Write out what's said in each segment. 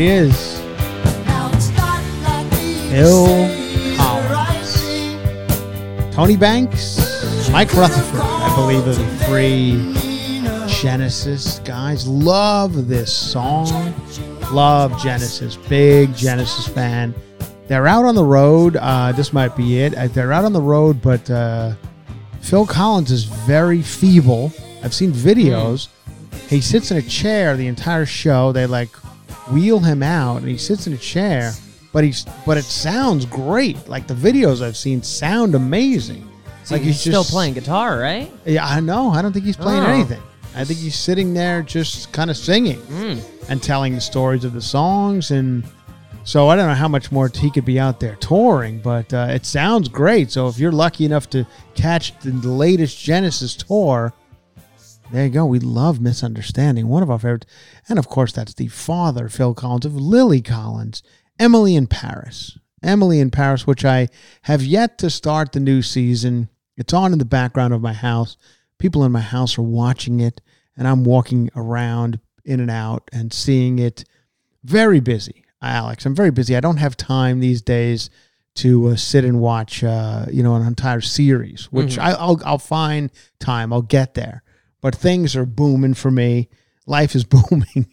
He is. Now it's not like we Phil Collins. Tony Banks, Mike Rutherford, I believe, are the three Genesis guys. Love this song. Love Genesis. Big Genesis fan. They're out on the road. Uh, this might be it. Uh, They're out on the road, but uh, Phil Collins is very feeble. I've seen videos. He sits in a chair the entire show. They like wheel him out, and he sits in a chair. But he's but it sounds great. Like the videos I've seen sound amazing. So like he's, still playing guitar, right? Yeah, I know. I don't think he's playing Oh. anything. I think he's sitting there just kind of singing Hmm. and telling the stories of the songs. And so I don't know how much more he could be out there touring, but uh, it sounds great. So if you're lucky enough to catch the latest Genesis tour, there you go. We love Misunderstanding, one of our favorites. And of course, that's the father, Phil Collins, of Lily Collins, Emily in Paris. Emily in Paris, which I have yet to start the new season. It's on in the background of my house. People in my house are watching it, and I'm walking around in and out and seeing it. Very busy, Alex. I'm very busy. I don't have time these days to uh, sit and watch, uh, you know, an entire series, which I, I'll I'll find time. I'll get there. But things are booming for me. Life is booming.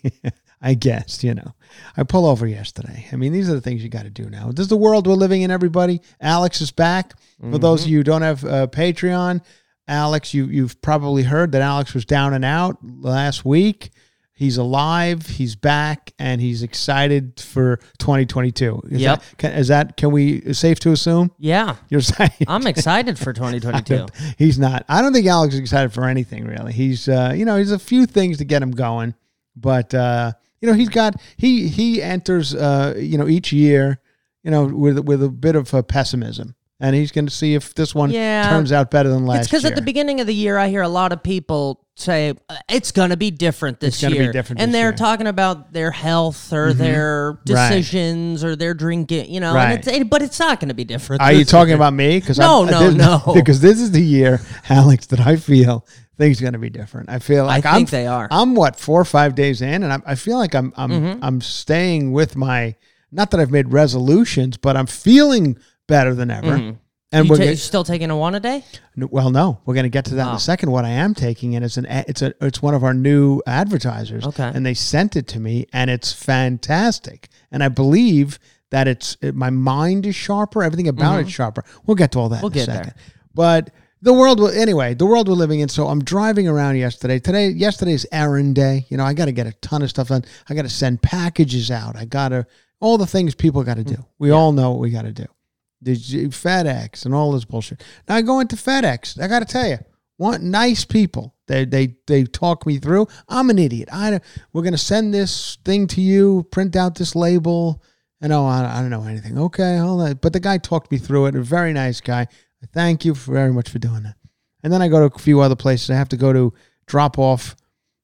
I guess you know. I pull over yesterday. I mean, these are the things you got to do now. This is the world we're living in. Everybody, Alex is back. For those of you who don't have uh, Patreon, Alex, you you've probably heard that Alex was down and out last week. He's alive. He's back, and he's excited for 2022. Is Yep. That, can, is that can we safe to assume? Yeah. You're saying I'm excited for 2022. he's not. I don't think Alex is excited for anything really. He's uh, you know, he's a few things to get him going, but uh, you know, he's got he he enters uh, you know, each year, you know, with with a bit of uh, pessimism. And he's going to see if this one Yeah. turns out better than last year. It's because at the beginning of the year, I hear a lot of people say uh, it's going to be different this It's gonna be year, different and this they're year. Mm-hmm. talking about their health or their decisions or their drinking, you know, Right. and it's, it, but it's not going to be different. Are you talking year. about me? Because No, no, no. Because this is the year, Alex, that I feel things are going to be different. I feel like I am think they are. I'm what four or five days in, and I'm, I feel like I'm I'm Mm-hmm. I'm staying with my. Not that I've made resolutions, but I'm feeling better than ever. And Mm-hmm. You we're ta- gonna- still taking a one a day? Well, no, we're going to get to that in Oh. a second. What I am taking, and it's an a- it's a it's one of our new advertisers. Okay. and they sent it to me, and it's fantastic. And I believe that it's it, my mind is sharper. Everything about it sharper. We'll get to all that. Mm-hmm. We'll in a get there. second. But the world will anyway. The world we're living in. So I'm driving around yesterday. Today, yesterday's errand day. You know, I got to get a ton of stuff done. I got to send packages out. I got to all the things people got to do. We all know what we got to do FedEx and all this bullshit. Now I go into FedEx. I got to tell you, want nice people. They they they talk me through. I'm an idiot. I we're gonna send this thing to you. Print out this label. And oh, I, I don't know anything. Okay, all that. But the guy talked me through it. A very nice guy. Thank you very much for doing that. And then I go to a few other places. I have to go to drop off.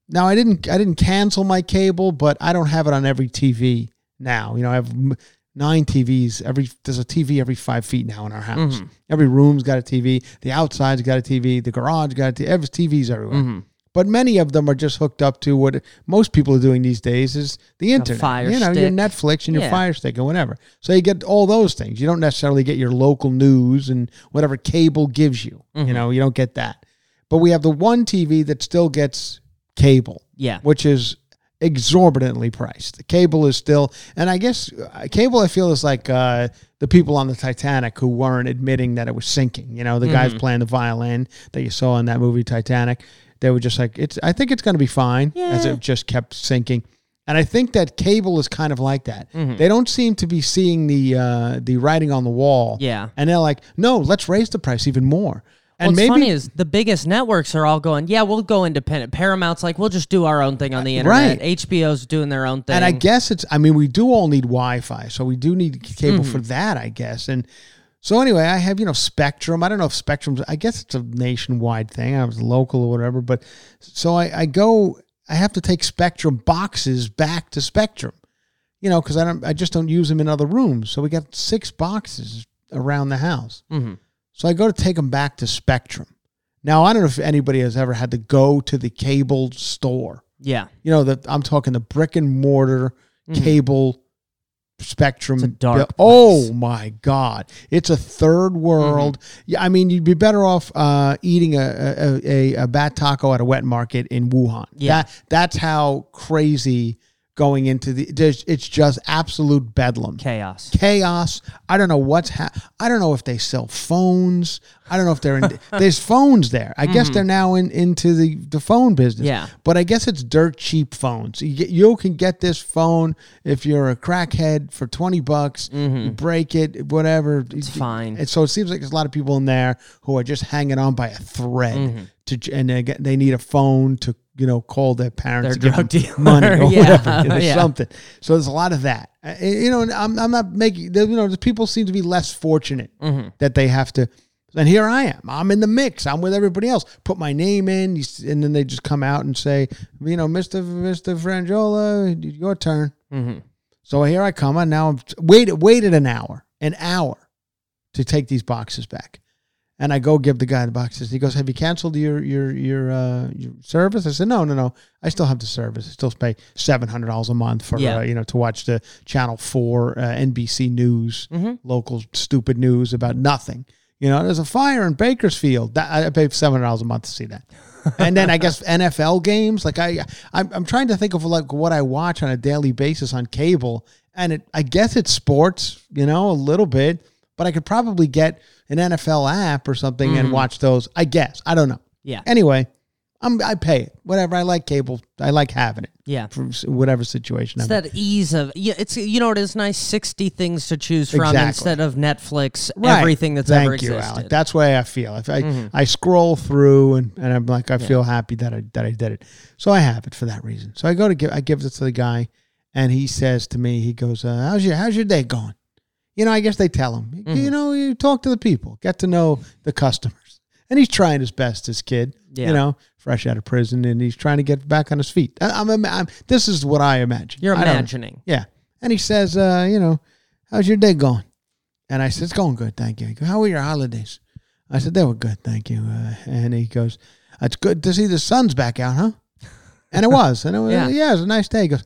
Now I didn't I didn't cancel my cable, but I don't have it on every TV now. You know, I have nine TVs. Every there's a TV every five feet now in our house. Mm-hmm. Every room's got a TV. The outside's got a TV. The garage got a TV. Every TV's everywhere. Mm-hmm. But many of them are just hooked up to what most people are doing these days is the internet. Fire you know, your Netflix and your Yeah. Fire Stick and whatever. So you get all those things. You don't necessarily get your local news and whatever cable gives you. You mm-hmm. know, you don't get that. But we have the one TV that still gets cable Yeah. which is exorbitantly priced. The cable is still, and I guess uh, cable I feel is like uh, the people on the Titanic who weren't admitting that it was sinking. You know, the guys playing the violin that you saw in that movie Titanic. They were just like, it's. I think it's going to be fine, as it just kept sinking. And I think that cable is kind of like that. They don't seem to be seeing the uh, the writing on the wall. Yeah. and they're like, no, let's raise the price even more. And What's maybe funny is the biggest networks are all going, yeah, we'll go independent. Paramount's like, we'll just do our own thing on the internet. Right. HBO's doing their own thing. And I guess it's, I mean, we do all need Wi Fi. So we do need cable Mm-hmm. for that, I guess. And so anyway, I have, you know, Spectrum. I don't know if Spectrum's, I guess it's a nationwide thing. I was local or whatever. But so I, I go, I have to take Spectrum boxes back to Spectrum, you know, because I don't, I just don't use them in other rooms. So we got six boxes around the house. Mhm. So I go to take them back to Spectrum. Now, I don't know if anybody has ever had to go to the cable store yeah. you know that I'm talking the brick and mortar cable spectrum. Mm-hmm. It's a dark Oh my God! It's a third world. Yeah, I mean, you'd be better off uh, eating a, a, a, a bat taco at a wet market in Wuhan. Yeah. that, that's how crazy going into the. There's, it's just absolute bedlam Chaos. chaos. I don't know what's ha- I don't know if they sell phones. I don't know if they're in. there's phones there. I guess they're now in into the the phone business. Yeah. but I guess it's dirt cheap phones. You get, you can get this phone if you're a crackhead for twenty bucks. You break it, whatever. It's fine. And so it seems like there's a lot of people in there who are just hanging on by a thread Mm-hmm. to, and they get, they need a phone to you know call their parents Their drug them money or. Yeah. whatever. Yeah. something. So there's a lot of that. Uh, You know, I'm, I'm not making, you know, the people seem to be less fortunate Mm-hmm. that they have to. And here I am. I'm in the mix. I'm with everybody else. Put my name in, and then they just come out and say, you know, Mister Mister Franjola, your turn. Mm-hmm. So here I come, and now I'm waited waited an hour, an hour, to take these boxes back. And I go give the guy the boxes. He goes, "Have you canceled your your your uh, your service?" I said, "No, no, no. I still have the service. I still pay seven hundred dollars a month for Yeah. uh, you know to watch the Channel Four uh, NBC News, Mhm. local stupid news about nothing. You know, there's a fire in Bakersfield. That, I pay seven hundred dollars a month to see that. and then I guess NFL games. Like I, I'm, I'm trying to think of like what I watch on a daily basis on cable, and it, I guess it's sports. You know, a little bit, but I could probably get an NFL app or something and watch those. I guess I don't know. Yeah. Anyway, I'm I pay it. Whatever. I like cable. I like having it Yeah. for whatever situation. It's I'm in. that ease of yeah. It's you know it is nice sixty things to choose from Exactly. instead of Netflix. Right. Everything that's Thank ever you, existed. Alec. That's the way I feel. If I Mm-hmm. I scroll through and, and I'm like I feel happy that I that I did it. So I have it for that reason. So I go to give I give it to the guy, and he says to me, he goes, uh, "How's your How's your day going?" You know, I guess they tell him, Mm-hmm. you know, you talk to the people, get to know the customers. and he's trying his best. This kid, Yeah. you know, fresh out of prison, and he's trying to get back on his feet. I, I'm, I'm, this is what I imagine. You're imagining. yeah. And he says, uh, you know, how's your day going? And I said, it's going good, thank you. Goes, how were your holidays? I said, they were good, thank you. Uh, and he goes, it's good to see the sun's back out, huh? And it was. And it was, Yeah. yeah. it was a nice day. He goes,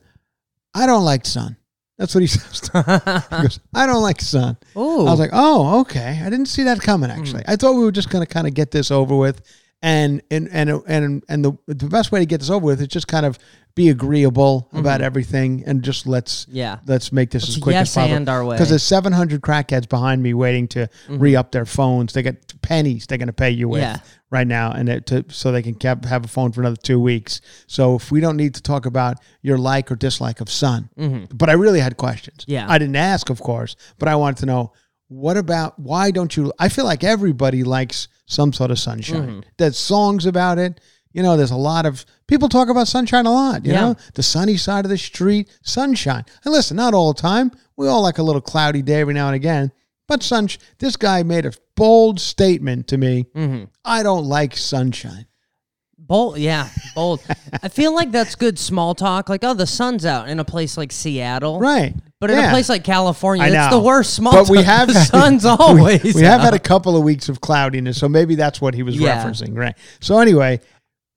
I don't like sun. That's what he says. to he goes, I don't like sun. I was like, oh, okay. I didn't see that coming. Actually, hmm. I thought we were just going to kind of get this over with, and and and and and the the best way to get this over with is just kind of be agreeable mm-hmm. about everything, and just let's Yeah. let's make this Let's as quick yes as possible. and our way. Because there's 700 crackheads behind me waiting to mm-hmm. re up their phones. They got pennies they're going to pay you with Yeah. right now, and it, to, so they can have a phone for another two weeks. So if we don't need to talk about your like or dislike of Sun, mm-hmm. but I really had questions. Yeah. I didn't ask, of course, but I wanted to know what about why don't you? I feel like everybody likes some sort of sunshine. Mm-hmm. There's songs about it. You know, there's a lot of people talk about sunshine a lot. You Yeah. know, the sunny side of the street, sunshine. And listen, not all the time. We all like a little cloudy day every now and again. But sun, this guy made a bold statement to me. Mm-hmm. I don't like sunshine. Bold, yeah, bold. I feel like that's good small talk. Like, oh, the sun's out in a place like Seattle, Right. But in a place like California, I it's know. the worst small But talk. we have the had- sun's we- always. We, have had a couple of weeks of cloudiness, so maybe that's what he was Yeah. referencing, right? So anyway,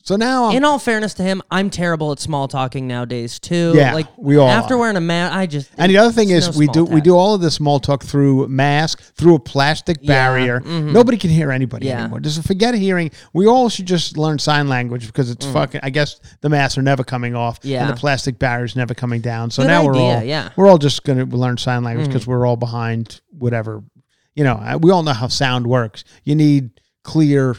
so now I'm, In all fairness to him, I'm terrible at small talking nowadays too. Yeah, like we all after are. wearing a mask, I just And the other thing is, no we do we do all of this small talk through mask, through a plastic Yeah, barrier. mhm. Nobody can hear anybody Yeah. anymore. Just forget hearing. We all should just learn sign language because it's fucking. I guess the masks are never coming off, Mm. Yeah. and the plastic barrier's never coming down. So Good now we're all yeah. Mm. we're all just going to learn sign language because we're all behind whatever. You know, we all know how sound works. You need clear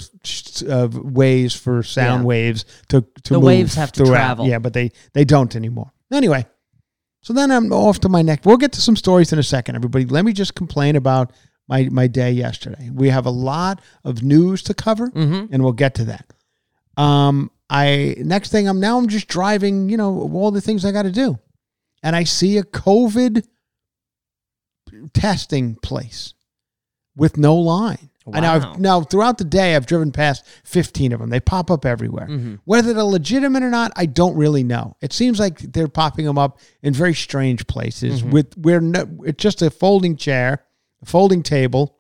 uh, ways for sound Yeah. waves to to The move waves have to throughout. travel. Yeah, but they they don't anymore. Anyway, so then I'm off to my next. We'll get to some stories in a second, everybody. Let me just complain about my my day yesterday. We have a lot of news to cover, Mm-hmm. and we'll get to that. Um, I next thing I'm now I'm just driving. You know all the things I got to do, and I see a COVID testing place with no line. And now, I've, now throughout the day, I've driven past 15 of them. They pop up everywhere. Mm-hmm. Whether they're legitimate or not, I don't really know. It seems like they're popping them up in very strange places Mm-hmm. with where no, it's just a folding chair, a folding table,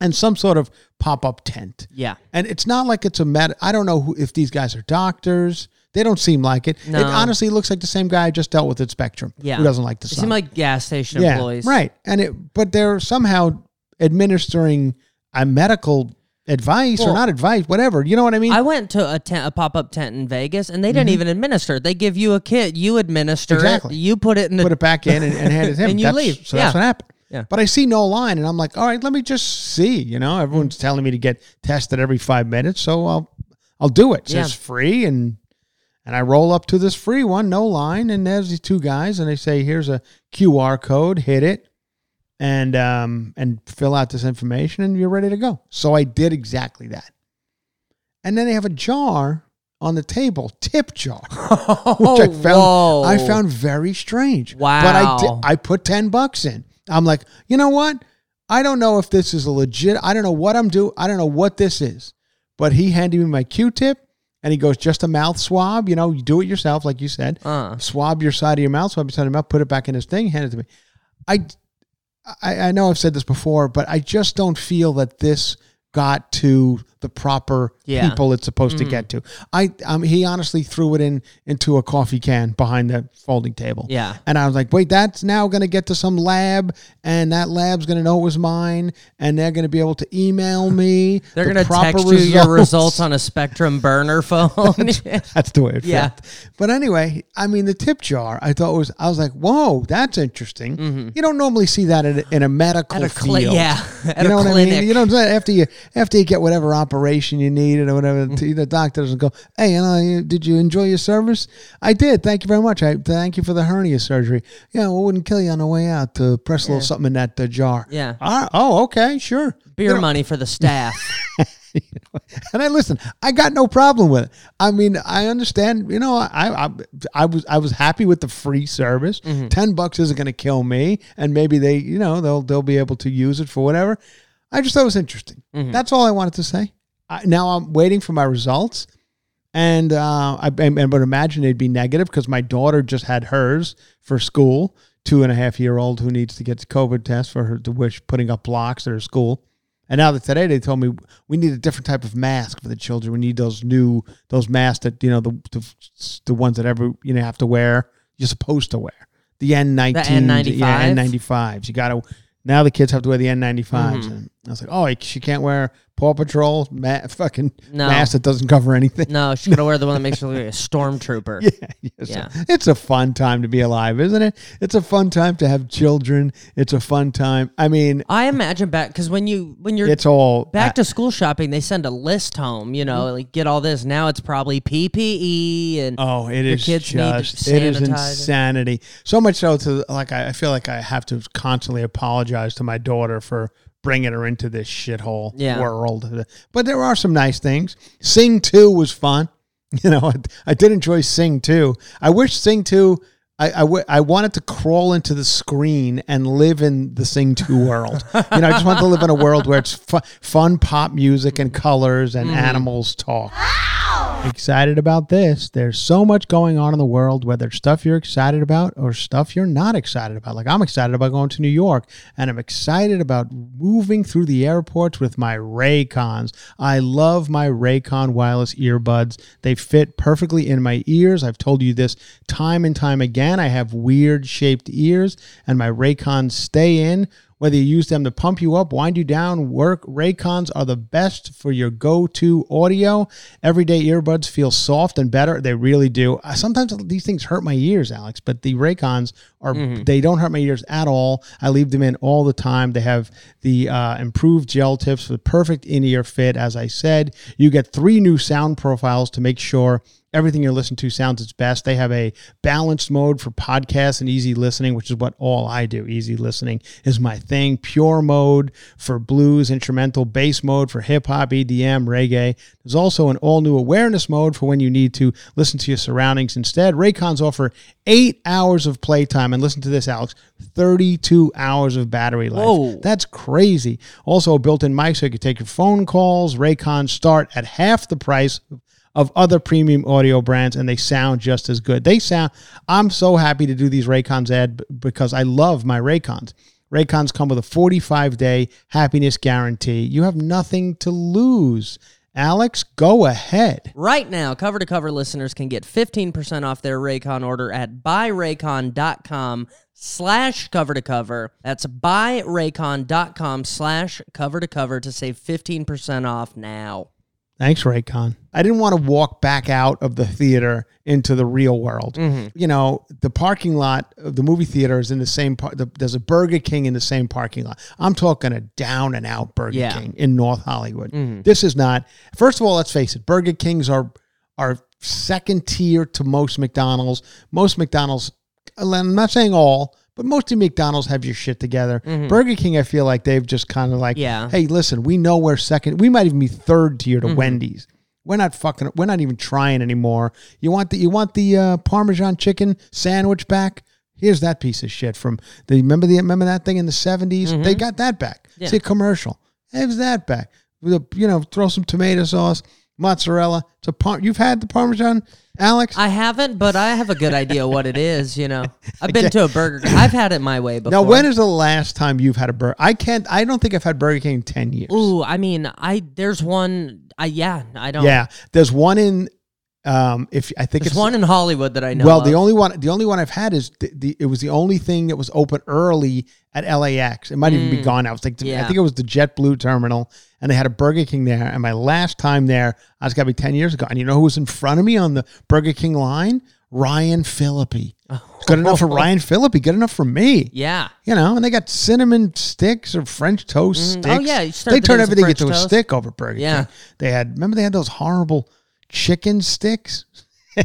and some sort of pop up tent. Yeah. And it's not like it's a med. I don't know who, if these guys are doctors. They don't seem like it. No. It honestly looks like the same guy I just dealt with at Spectrum. Yeah. Who doesn't like the They sun? seem like gas station yeah, employees. right. And it, but they're somehow administering a medical advice or not advice, whatever. You know what I mean? I went to a, tent, a pop up tent in Vegas, and they didn't even administer. They give you a kit, you administer Mm-hmm. Exactly. it, you put it in the put it back in and, and hand it to him. And you That's- leave. So that's Yeah. what happened. Yeah. But I see no line, and I'm like, all right, let me just see. You know, everyone's telling me to get tested every five minutes, so I'll I'll do it. So Yeah. it's free, and and I roll up to this free one, no line, and there's these two guys, and they say, here's a QR code, hit it, and um and fill out this information, and you're ready to go. So I did exactly that, and then they have a jar on the table, tip jar which I found whoa. I found very strange. Wow! But I did, I put 10 bucks in. I'm like, "You know what? I don't know if this is a legit I don't know what I'm doing. I don't know what this is." But he handed me my Q-tip and he goes, "Just a mouth swab, you know, you do it yourself like you said. Uh. Swab your side of your mouth, swab your side of your mouth, put it back in his thing, hand it to me." I I, I know I've said this before, but I just don't feel that this got to the proper Yeah. Mm-hmm. people it's supposed to get to. I um, he honestly threw it in into a coffee can behind the folding table. Yeah. And I was like, wait, that's now going to get to some lab, and that lab's going to know it was mine, and they're going to be able to email me. They're the going to proper text you your results on a Spectrum burner phone. That's the way it Yeah. felt. But anyway, I mean, the tip jar, I thought was, I was like, whoa, that's interesting. You don't normally see that in a, in a medical Mm-hmm. At a cli- field. yeah, you know what I mean? You know what I'm saying? After you, after you get whatever operation you needed or whatever, Mm-hmm. the doctor doesn't go, hey, you know, did you enjoy your service? I did. Thank you very much. I thank you for the hernia surgery. Yeah, well, wouldn't kill you on the way out to press a little something in that uh, jar. Yeah. Ah, oh, okay, sure. Beer money for the staff. And I listen. I got no problem with it. I mean, I understand. You know, I I, I was I was happy with the free service. Mm-hmm. Ten bucks isn't going to kill me, and maybe they, you know, they'll they'll be able to use it for whatever. I just thought it was interesting. Mm-hmm. That's all I wanted to say. I, now I'm waiting for my results, and uh, I, I, I would imagine they'd be negative because my daughter just had hers for school. Two and a half year old who needs to get the COVID test for her to wish putting up blocks at her school. And now that today they told me we need a different type of mask for the children. We need those new those masks that you know the the, the ones that every you know have to wear. You're supposed to wear the N nineteen, N95? yeah, N ninety fives. You got to now the kids have to wear the N ninety fives. Mhm. And I was like, oh, she can't wear Paw Patrol ma- fucking No. mask that doesn't cover anything. No, she's gonna wear the one that makes her look like a stormtrooper. Yeah, yeah. It's a fun time to be alive, isn't it? It's a fun time to have children. It's a fun time. I mean, I imagine back because when you when you're it's all back to school shopping, they send a list home. You Mm-hmm. know, like get all this. Now it's probably PPE and Oh, it is kids need to just it is sanitize it. insanity. So much so to like I, I feel like I have to constantly apologize to my daughter for bringing her into this shithole Yeah. world. But there are some nice things. Sing two was fun. You know, I, I did enjoy Sing two. I wish Sing two. I, I, w- I wanted to crawl into the screen and live in the Sing 2 world. you know, I just want to live in a world where it's fu- fun pop music and colors and mm-hmm. animals talk. Excited about this. There's so much going on in the world, whether it's stuff you're excited about or stuff you're not excited about. Like I'm excited about going to New York and I'm excited about moving through the airports with my Raycons. I love my Raycon wireless earbuds. They fit perfectly in my ears. I've told you this time and time again. I have weird shaped ears and my Raycons stay in. Whether you use them to pump you up, wind you down, work, Raycons are the best for your go to audio. Everyday earbuds feel soft and better. They really do. Uh, Sometimes these things hurt my ears, Alex, but the Raycons are, they don't hurt my ears at all. I leave them in all the time. They have the uh, improved gel tips for the perfect in ear fit. As I said, you get three new sound profiles to make sure everything you're listening to sounds its best. They have a balanced mode for podcasts and easy listening, which is what all I do. Easy listening is my thing. Pure mode for blues, instrumental, bass mode for hip hop, EDM, reggae. There's also an all new awareness mode for when you need to listen to your surroundings. Instead, Raycons offer eight hours of playtime. And listen to this, Alex 32 hours of battery life. Whoa. That's crazy. Also, a built in mic so you can take your phone calls. Raycons start at half the price of other premium audio brands and they sound just as good. They sound I'm so happy to do these Raycons ad because I love my Raycons. Raycons come with a 45 day happiness guarantee. You have nothing to lose. Alex, go ahead. Right now, cover to cover listeners can get 15% off their Raycon order at buyraycon.com slash cover to cover. That's buyraycon.com slash cover to cover to save 15% off now. Thanks, Raycon. I didn't want to walk back out of the theater into the real world. Mm-hmm. You know, the parking lot of the movie theater is in the same part. The, there's a Burger King in the same parking lot. I'm talking a down and out Burger Yeah. King in North Hollywood. Mm-hmm. This is not. First of all, let's face it. Burger Kings are are second tier to most McDonald's. Most McDonald's. I'm not saying all. But most of McDonald's have your shit together. Mm-hmm. Burger King, I feel like they've just kind of like, Yeah. hey, listen, we know we're second. We might even be third tier to mm-hmm. Wendy's. We're not fucking. We're not even trying anymore. You want the you want the uh, Parmesan chicken sandwich back? Here's that piece of shit from the remember the remember that thing in the 70s They mm-hmm. got that back. Yeah. See a commercial. Here's that back. You know, throw some tomato sauce, mozzarella. It's a par- You've had the Parmesan, Alex? I haven't, but I have a good idea what it is, you know. I've been to a Burger King. I've had it my way before. now, when is the last time you've had a burger? I can't. I don't think I've had Burger King in ten years. Ooh, I mean, I there's one I yeah, I don't Yeah, there's one in. Um, if I think There's it's one in Hollywood that I know well, of. the only one, the only one I've had is the, the it was the only thing that was open early at LAX. It might even be gone now. It was like the, I Mm. Think it was the JetBlue terminal, and they had a Burger King there. And my last time there, I was got to be ten years ago. And you know who was in front of me on the Burger King line? Ryan Phillippe. Good enough for Ryan Phillippe. Good enough for me. Yeah. You know, and they got cinnamon sticks or French toast Mhm. sticks. Oh, yeah, they the turned day with some everything into a stick over Burger Yeah. King. They had remember they had those horrible chicken sticks.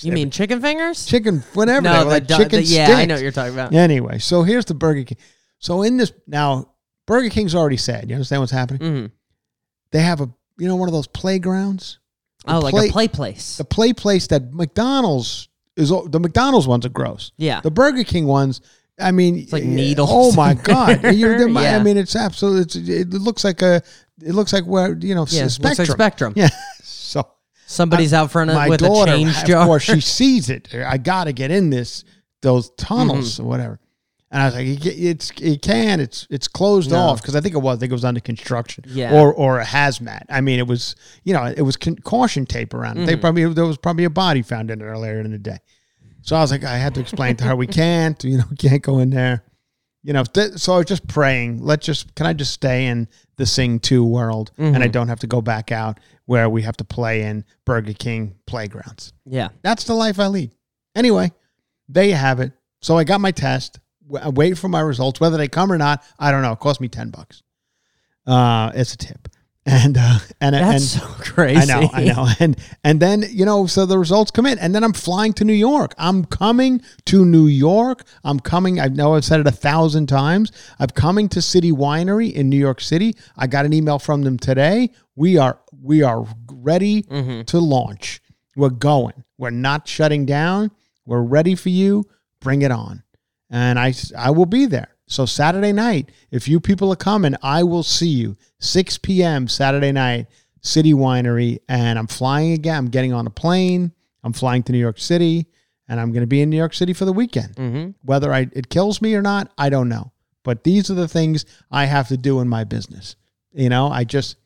You mean chicken fingers? chicken whatever? no, the, like chicken the- yeah, I know what you're talking about. Anyway, so here's the Burger King. So in this now, Burger King's already said. You understand what's happening? Mhm. They have a you know one of those playgrounds. The Oh, like a play place. The play place that McDonald's is. The McDonald's ones are gross. Yeah. The Burger King ones. I mean, like eh, needles Oh my god! You're- I mean, it's absolutely. It's, it looks like a it looks like where you know Yeah, s- it looks like spectrum. Spectrum. Yeah. So Somebody's out front of, my with daughter, a change jar. of course, she sees it. I got to get in this those tunnels Mm-hmm. or whatever. And I was like, "You ca- it's it can, it's it's closed No. off because I think it was, I think it was under construction, Yeah. or or a hazmat. I mean, it was you know it was con- caution tape around it. Mm-hmm. They probably there was probably a body found in it earlier in the day. So I was like, I had to explain to her we can't, you know, can't go in there, you know. th- so I was just praying. Let's just can I just stay in the Sing Two world, and Mm-hmm. I don't have to go back out where we have to play in Burger King playgrounds. yeah. That's the life I lead. Anyway, there you have it. So I got my test. I wait for my results. Whether they come or not, I don't know. It cost me ten bucks. Uh, it's a tip, and uh, and and That's so crazy. I know, I know, and and then you know, so the results come in, and then I'm flying to New York. I'm coming to New York. I'm coming. I know I've said it a thousand times. I'm coming to City Winery in New York City. I got an email from them today. We are we are ready to launch. We're going. We're not shutting down. We're ready for you. Bring it on, and I I will be there. So Saturday night, if you people are coming, I will see you 6 p.m. Saturday night, City Winery, and I'm flying again. I'm getting on a plane. I'm flying to New York City, and I'm going to be in New York City for the weekend. Mm-hmm. Whether I it kills me or not, I don't know. But these are the things I have to do in my business. You know, I just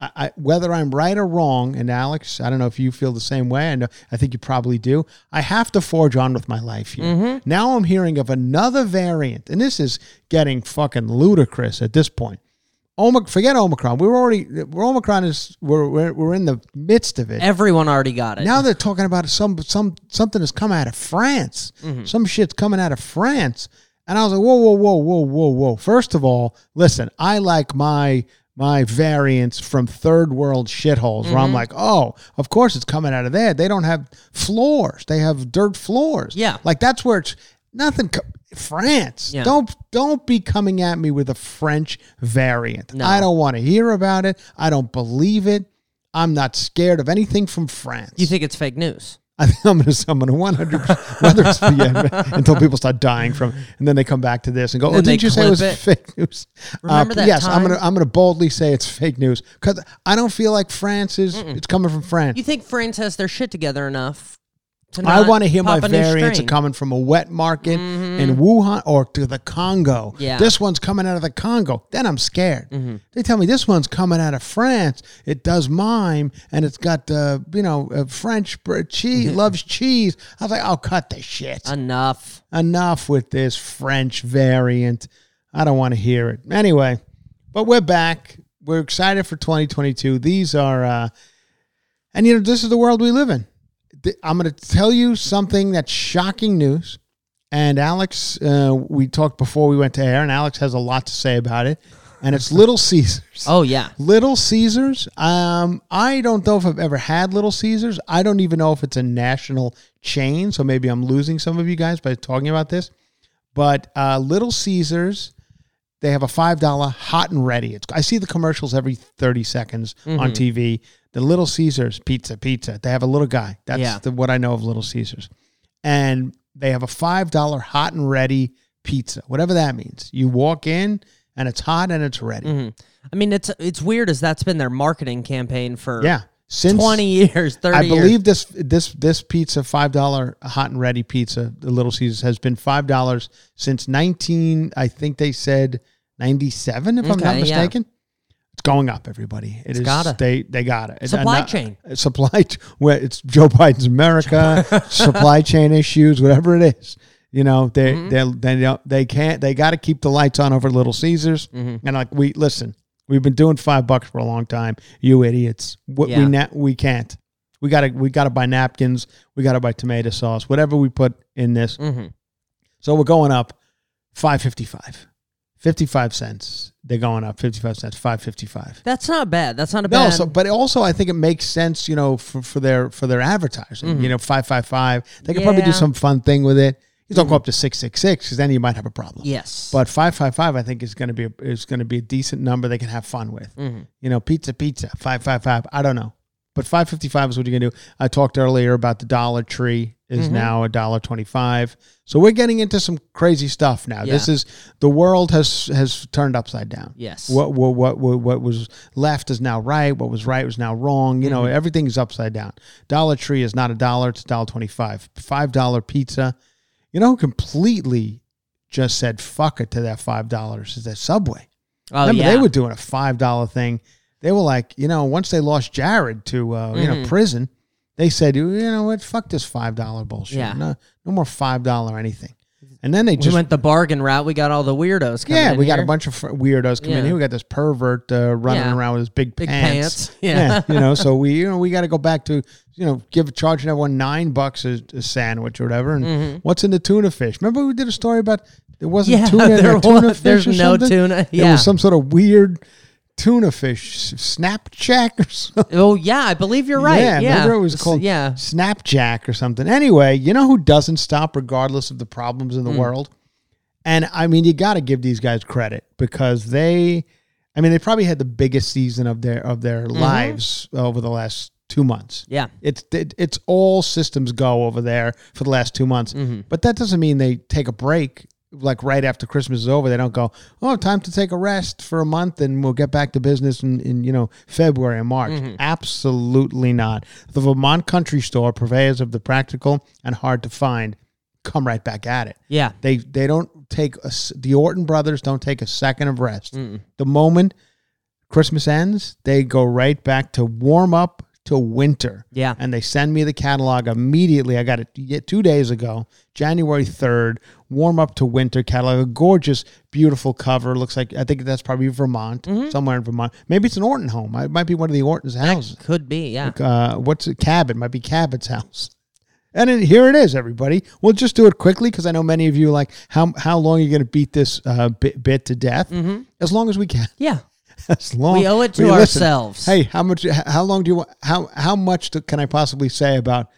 I, I, whether I'm right or wrong, and Alex, I don't know if you feel the same way. I know, uh, I think you probably do. I have to forge on with my life here. Mm-hmm. Now I'm hearing of another variant, and this is getting fucking ludicrous at this point. Omic, forget Omicron. We're already, we're Omicron is, we're, we're, we're in the midst of it. Everyone already got it. Now they're talking about some some something that's come out of France. Mm-hmm. Some shit's coming out of France. And I was like, whoa, whoa, whoa, whoa, whoa, whoa. First of all, listen, I like my my variants from third world shitholes where I'm mm-hmm. like, oh, of course it's coming out of there. They don't have floors. They have dirt floors. Yeah. Like that's where it's nothing co- France. Yeah. Don't don't be coming at me with a French variant. No. I don't want to hear about it. I don't believe it. I'm not scared of anything from France. you think it's fake news? I think I'm going to I'm going to 100 whether it's yeah, until people start dying from, and then they come back to this and go, "Oh, didn't you say it was it. fake news?" Uh, Remember that Yes, I'm going to I'm going to boldly say it's fake news because I don't feel like France is it's coming from France. You think France has their shit together enough? I want to hear my variants are coming from a wet market in Wuhan or to the Congo. Yeah. This one's coming out of the Congo. Then I'm scared. Mm-hmm. They tell me this one's coming out of France. It does mime and it's got, uh, you know, uh, French cheese, loves cheese. I was like, oh, cut the shit. Enough. Enough with this French variant. I don't want to hear it. Anyway, but we're back. We're excited for 2022. These are, uh, and you know, this is the world we live in. Th- I'm going to tell you something that's shocking news. And Alex, uh, we talked before we went to air, and Alex has a lot to say about it. And it's Little Caesars. Oh yeah. Little Caesars. Um, I don't know if I've ever had Little Caesars. I don't even know if it's a national chain. So maybe I'm losing some of you guys by talking about this. But uh, Little Caesars, they have a five dollar hot and ready. It's, I see the commercials every thirty seconds on TV. The Little Caesars pizza, pizza. They have a little guy. That's Yeah. the, what I know of Little Caesars, and they have a five dollar hot and ready pizza, whatever that means. You walk in and it's hot and it's ready. Mm-hmm. I mean, it's it's weird as that's been their marketing campaign for Yeah, since twenty years, thirty. I years. believe this this this pizza five dollar hot and ready pizza, the Little Caesars has been five dollars since nineteen. I think they said ninety seven, if I'm not mistaken. It's going up, everybody. It it's gotta. They they got it. It's Supply not- chain. Supply where it's Joe Biden's America. supply chain issues, whatever it is. You know they Mm-hmm. they they don't, they can't they got to keep the lights on over Little Caesars. Mm-hmm. And like we listen, we've been doing five bucks for a long time. You idiots. We Yeah. we, na- we can't. We gotta we gotta buy napkins. We gotta buy tomato sauce. Whatever we put in this. Mhm. So we're going up five fifty five. 55 cents. They're going up 55 cents, 555. That's not bad. That's not a No, bad. so but also I think it makes sense, you know, for, for their for their advertising. You know, five five five. They could probably do Mm-hmm. Yeah. some fun thing with it. You don't go up to six six six because then you might have a problem. yes, But five five five, I think is going to be a, is going to be a decent number they can have fun with. Mm-hmm. You know, pizza pizza five five five. I don't know, but five fifty five is what you're going to do. I talked earlier about the Dollar Tree is Mhm. now a dollar twenty-five. So we're getting into some crazy stuff now. This is the world has has turned upside down. Yes. What what what what, what was left is now right. What was right was now wrong. You know, Mm-hmm. everything's upside down. Dollar Tree is not a dollar; it's a dollar twenty-five. Five dollar pizza. You know, who completely just said fuck it to that five dollars is that Subway. oh Remember, yeah. they were doing a five dollar thing. They were like, you know, once they lost Jared to uh, you know Mhm. prison, they said, you know what, fuck this five dollar bullshit. Yeah. No, no more five dollar anything. And then they we just went the bargain route. We got all the weirdos. Coming yeah, we got a bunch of fr- weirdos coming in here. We got this pervert uh, running Yeah. around with his big, big pants. pants. Yeah. you know, so we you know we got to go back to you know give charging everyone nine bucks a, a sandwich or whatever. And what's in the tuna fish? Remember we did a story about there wasn't Mm-hmm. Yeah, tuna in there there tuna fish there's no something? tuna. There Yeah. was some sort of weird tuna fish snapjack or something. Oh yeah, I believe you're right. Yeah, Yeah, remember it was called Yeah, Snapjack or something. Anyway, you know who doesn't stop regardless of the problems in the Hmm. world? And I mean, you got to give these guys credit because they, I mean, they probably had the biggest season of their of their Mm-hmm. lives over the last two months. yeah. It's it, it's all systems go over there for the last two months. Mm-hmm. But that doesn't mean they take a break. Like right after Christmas is over, they don't go. Oh, time to take a rest for a month, and we'll get back to business in, in you know February and March. Mm-hmm. Absolutely not. The Vermont Country Store, purveyors of the practical and hard to find, come right back at it. Yeah. They they don't take a, the Orton brothers don't take a second of rest. The moment Christmas ends, they go right back to warm up to winter. Yeah. And they send me the catalog immediately. I got it two days ago, January 3rd, warm up to winter catalog. A gorgeous, beautiful cover. Looks like, I think that's probably Vermont, Mm-hmm. somewhere in Vermont. Maybe it's an Orton home. It might be one of the Orton's houses. Could be. Yeah. Uh, what's it? Cabot. Might be Cabot's house. And then here it is, everybody. We'll just do it quickly because I know many of you like, how how long are you going to beat this uh, bit, bit to death? As long as we can. Yeah. As long We owe it to mean, listen, ourselves. hey, how much? How long do you want? How how much do, can I possibly say about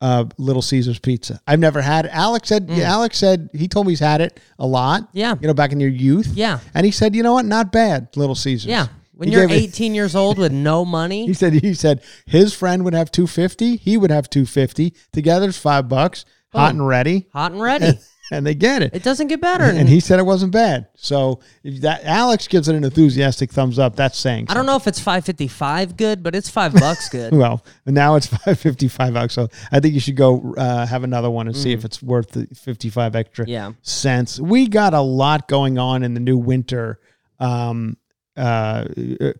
uh, Little Caesars pizza? I've never had it. Alex said. Alex said he told me he's had it a lot. Mm. Yeah. you know, back in your youth. Yeah. and he said, you know what? Not bad, Little Caesars. Yeah. When He you're gave it- 18 years old with no money, he said he said his friend would have two fifty. He would have two fifty. Together, it's five bucks, hot and ready, hot and ready. And they get it. it doesn't get better. and he said it wasn't bad. So if that Alex gives it an enthusiastic thumbs up. That's saying. I don't know if it's 555 good, but it's five bucks good. Well, now it's five fifty five bucks. So I think you should go uh, have another one and see if it's worth the fifty five extra Mm. Yeah. cents. We got a lot going on in the new winter um, uh,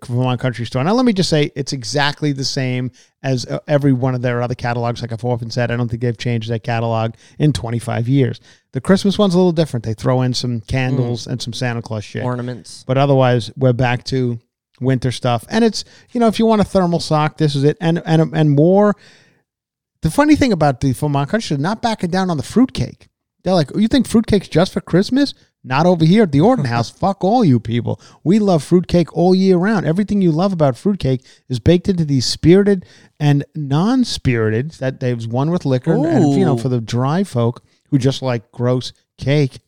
Vermont Country Store. Now, let me just say it's exactly the same as uh, every one of their other catalogs. Like I've often said, I don't think they've changed that catalog in twenty five years. The Christmas one's a little different. They throw in some candles and some Santa Claus shit. Ornaments. But otherwise, we're back to winter stuff. And it's you know, if you want a thermal sock, this is it. And and and more. The funny thing about the Vermont Country, they're not backing down on the fruitcake. They're like, you think fruitcake's just for Christmas? Not over here at the Orton House. Fuck all you people. We love fruitcake all year round. Everything you love about fruitcake is baked into these spirited and non-spirited. That there's one with liquor, and you know, for the dry folk who just like gross cake.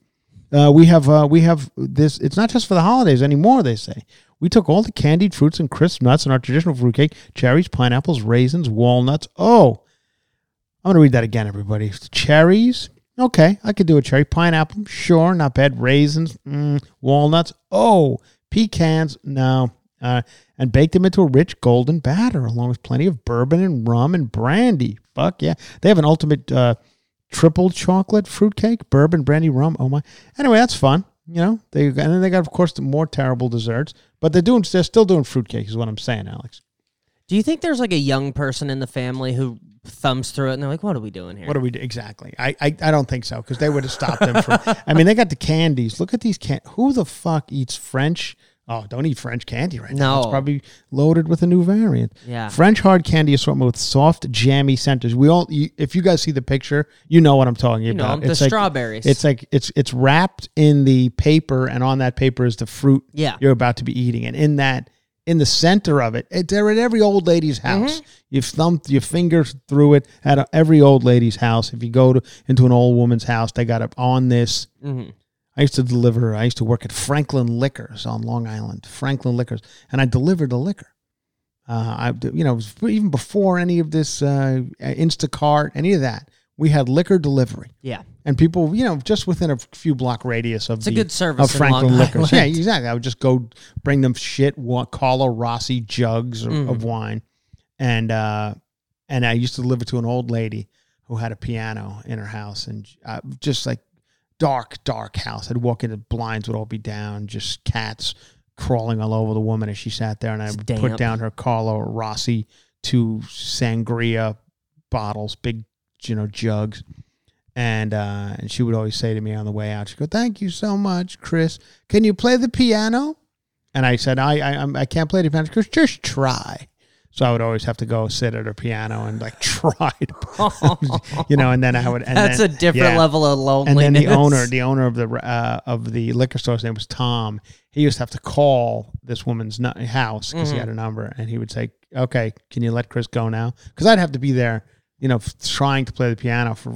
Uh, we have uh, we have this. It's not just for the holidays anymore. They say we took all the candied fruits and crisp nuts in our traditional fruitcake: cherries, pineapples, raisins, walnuts. Oh, I'm gonna read that again, everybody. Cherries. Okay, I could do a cherry. Pineapple, sure, not bad. Raisins, mm, walnuts. Oh, pecans, no. Uh, and baked them into a rich golden batter, along with plenty of bourbon and rum and brandy. Fuck yeah! They have an ultimate uh, triple chocolate fruitcake, bourbon, brandy, rum. Oh my! Anyway, that's fun. You know, they and then they got, of course, the more terrible desserts. But they're doing, they're still doing fruitcake, is what I'm saying, Alex. Do you think there's like a young person in the family who thumbs through it and they're like, what are we doing here? What are we do? Exactly. I, I, I don't think so because they would have stopped them from. I mean, they got the candies. Look at these can. Who the fuck eats French? Oh, don't eat French candy right now. It's probably loaded with a new variant. Yeah. French hard candy assortment with soft, jammy centers. We all, you, if you guys see the picture, you know what I'm talking You know, about. the It's like- strawberries. It's like it's it's wrapped in the paper, and on that paper is the fruit Yeah. you're about to be eating, and in that. In the center of it, it they're at every old lady's Mm-hmm. house. You've thumped your fingers through it at a, every old lady's house. If you go to into an old woman's house, they got it on this. Mhm. I used to deliver. I used to work at Franklin Liquors on Long Island. Franklin Liquors, and I delivered the liquor. Uh, I, you know, even before any of this uh, Instacart, any of that. we had liquor delivery. Yeah. And people, you know, just within a few block radius of It's a good service of Franklin Liquors. Yeah, exactly. I would just go bring them shit, Carlo Rossi jugs of, Mm. of wine, and uh, and I used to deliver to an old lady who had a piano in her house, and uh, just like dark, dark house. I'd walk in, the blinds would all be down, just cats crawling all over the woman as she sat there, and I would put down her Carlo Rossi two sangria bottles, big, you know, jugs. And uh, and she would always say to me on the way out, she would go, "Thank you so much, Chris. Can you play the piano?" And I said, "I I, I'm- can't play the piano, Chris. Just try." So I would always have to go sit at her piano and like try to, you know. And then I would. And That's then- a different yeah. level of loneliness. And then the owner, the owner of the uh, of the liquor store's name was Tom. He used to have to call this woman's house because he Mm-hmm. had a number, and he would say, "Okay, can you let Chris go now?" Because I'd have to be there, you know, trying to play the piano for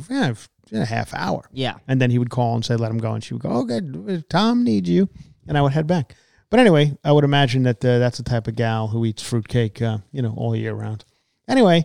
a half hour. yeah. And then he would call and say, "Let him go," and she would go, "Okay, Tom needs you," and I would head back. But anyway, I would imagine that uh, that's the type of gal who eats fruitcake, uh, you know, all year round. Anyway,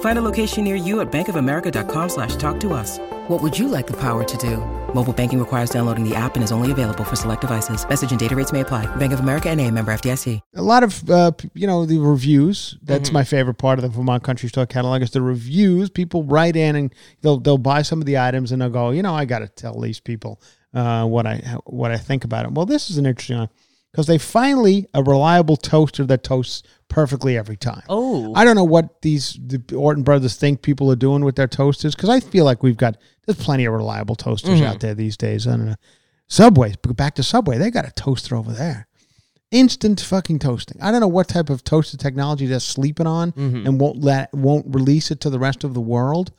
Find a location near you at bankofamerica.com slash talk to us. What would you like the power to do? Mobile banking requires downloading the app and is only available for select devices. Message and data rates may apply. Bank of America and a member FDIC. a lot of uh, you know the reviews. That's my favorite part of the Vermont Country Store catalog is the reviews. People write in and they'll they'll buy some of the items and they'll go, you know, I got to tell these people uh, what I what I think about it. Well, this is an interesting one because they finally a reliable toaster that toasts perfectly every time. Oh. I don't know what these the Orton brothers think people are doing with their toasters because I feel like we've got there's plenty of reliable toasters mm-hmm. out there these days. I don't know. Subway, back to Subway, they got a toaster over there instant fucking toasting. I don't know what type of toaster technology they're sleeping on mm-hmm. and won't let won't release it to the rest of the world.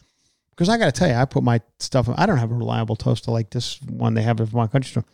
Because I got to tell you, I put my stuff. I don't have a reliable toaster like this one they have at my country store.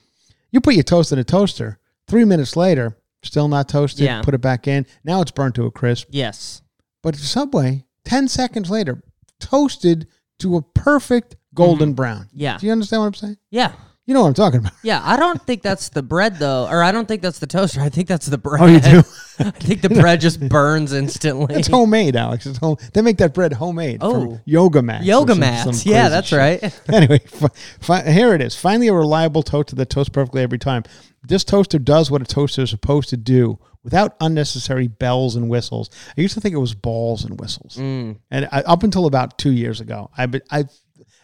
You put your toast in a toaster. Three minutes later, still not toasted. Yeah. Put it back in. Now it's burnt to a crisp. Yes. But Subway, ten seconds later, toasted to a perfect golden mm-hmm. brown. Yeah. Do you understand what I'm saying? Yeah. You know what I'm talking about. Yeah, I don't think that's the bread though, or I don't think that's the toaster. I think that's the bread. Oh, you do? I think the bread just burns instantly. It's homemade, Alex. It's home. They make that bread homemade Oh. from yoga mats. Yoga some- mats. some Yeah, that's shit. right. anyway, fi- fi- here it is. Finally, a reliable toaster that toasts perfectly every time. This toaster does what a toaster is supposed to do without unnecessary bells and whistles. I used to think it was balls and whistles, Mm. and I, up until about two years ago, I, I,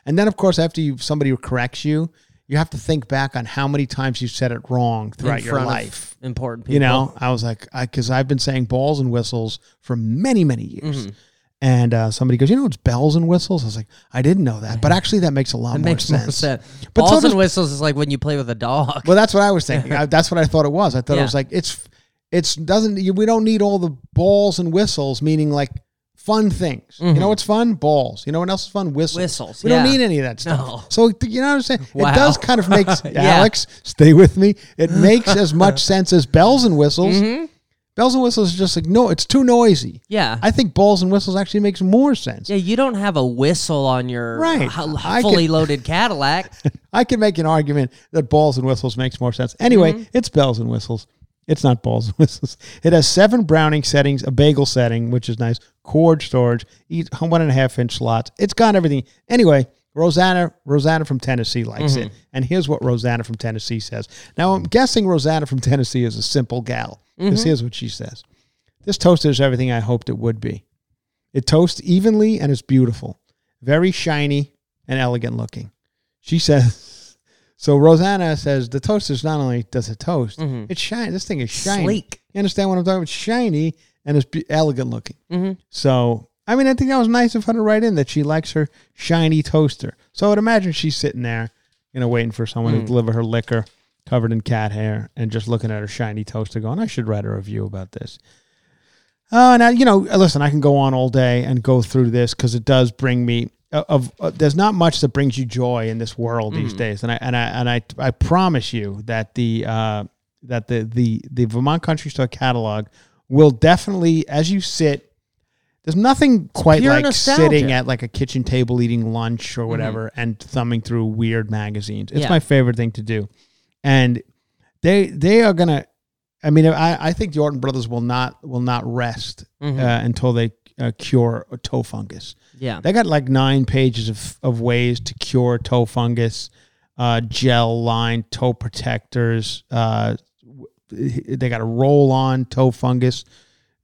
and then of course after you somebody corrects you, you have to think back on how many times you said it wrong throughout your life. important people. You know, I was like, because I've been saying balls and whistles for many, many years. Mm-hmm. And uh, somebody goes, you know, it's bells and whistles. I was like, I didn't know that, but actually, that makes a lot it more makes sense. more sense. But so Balls does- and whistles is like when you play with a dog. Well, that's what I was thinking. I, that's what I thought it was. I thought it was like it's, it's doesn't. You, we don't need all the balls and whistles, meaning like fun things. You know what's fun? Balls. You know what else is fun? Whistles. Mm-hmm. Whistles, We don't yeah. need any of that stuff. No. So you know what I'm saying? Wow. It does kind of make Yeah. Alex stay with me. It makes as much sense as bells and whistles. Mm-hmm. Bells and whistles is just like no, it's too noisy. yeah. I think balls and whistles actually makes more sense. yeah, you don't have a whistle on your Right. h- fully could- loaded Cadillac. I can make an argument that balls and whistles makes more sense. Anyway, Mm-hmm. it's bells and whistles. It's not balls and whistles. It has seven browning settings, a bagel setting, which is nice, cord storage, each one and a half inch slots. It's got everything. Anyway, Rosanna, Rosanna from Tennessee likes it. Mm-hmm. And here's what Rosanna from Tennessee says. Now, I'm guessing Rosanna from Tennessee is a simple gal. Because mm-hmm. here's what she says This toaster is everything I hoped it would be. It toasts evenly and it's beautiful, very shiny and elegant looking. She says, so Rosanna says the toaster's not only does it toast, mm-hmm. it's shiny. This thing is shiny. Sleek. You understand what I'm talking about? It's shiny and it's elegant looking. Mhm. So, I mean, I think that was nice of her to write in that she likes her shiny toaster. So I would imagine she's sitting there, you know, waiting for someone to mm. deliver her liquor covered in cat hair and just looking at her shiny toaster going, I should write a review about this. Oh, now you know. Listen, I can go on all day and go through this because it does bring me. Of uh, there's not much that brings you joy in this world these days, and I and I and I I promise you that the uh, that the the the Vermont Country Store catalog will definitely, as you sit, there's nothing quite like nostalgia. sitting at like a kitchen table eating lunch or whatever and thumbing through weird magazines. It's Yeah. my favorite thing to do, and they they are gonna. I mean, I, I think the Orton brothers will not will not rest Mhm. uh, until they uh, cure toe fungus. Yeah. They got like nine pages of, of ways to cure toe fungus, uh, gel line toe protectors. Uh, they got a roll on toe fungus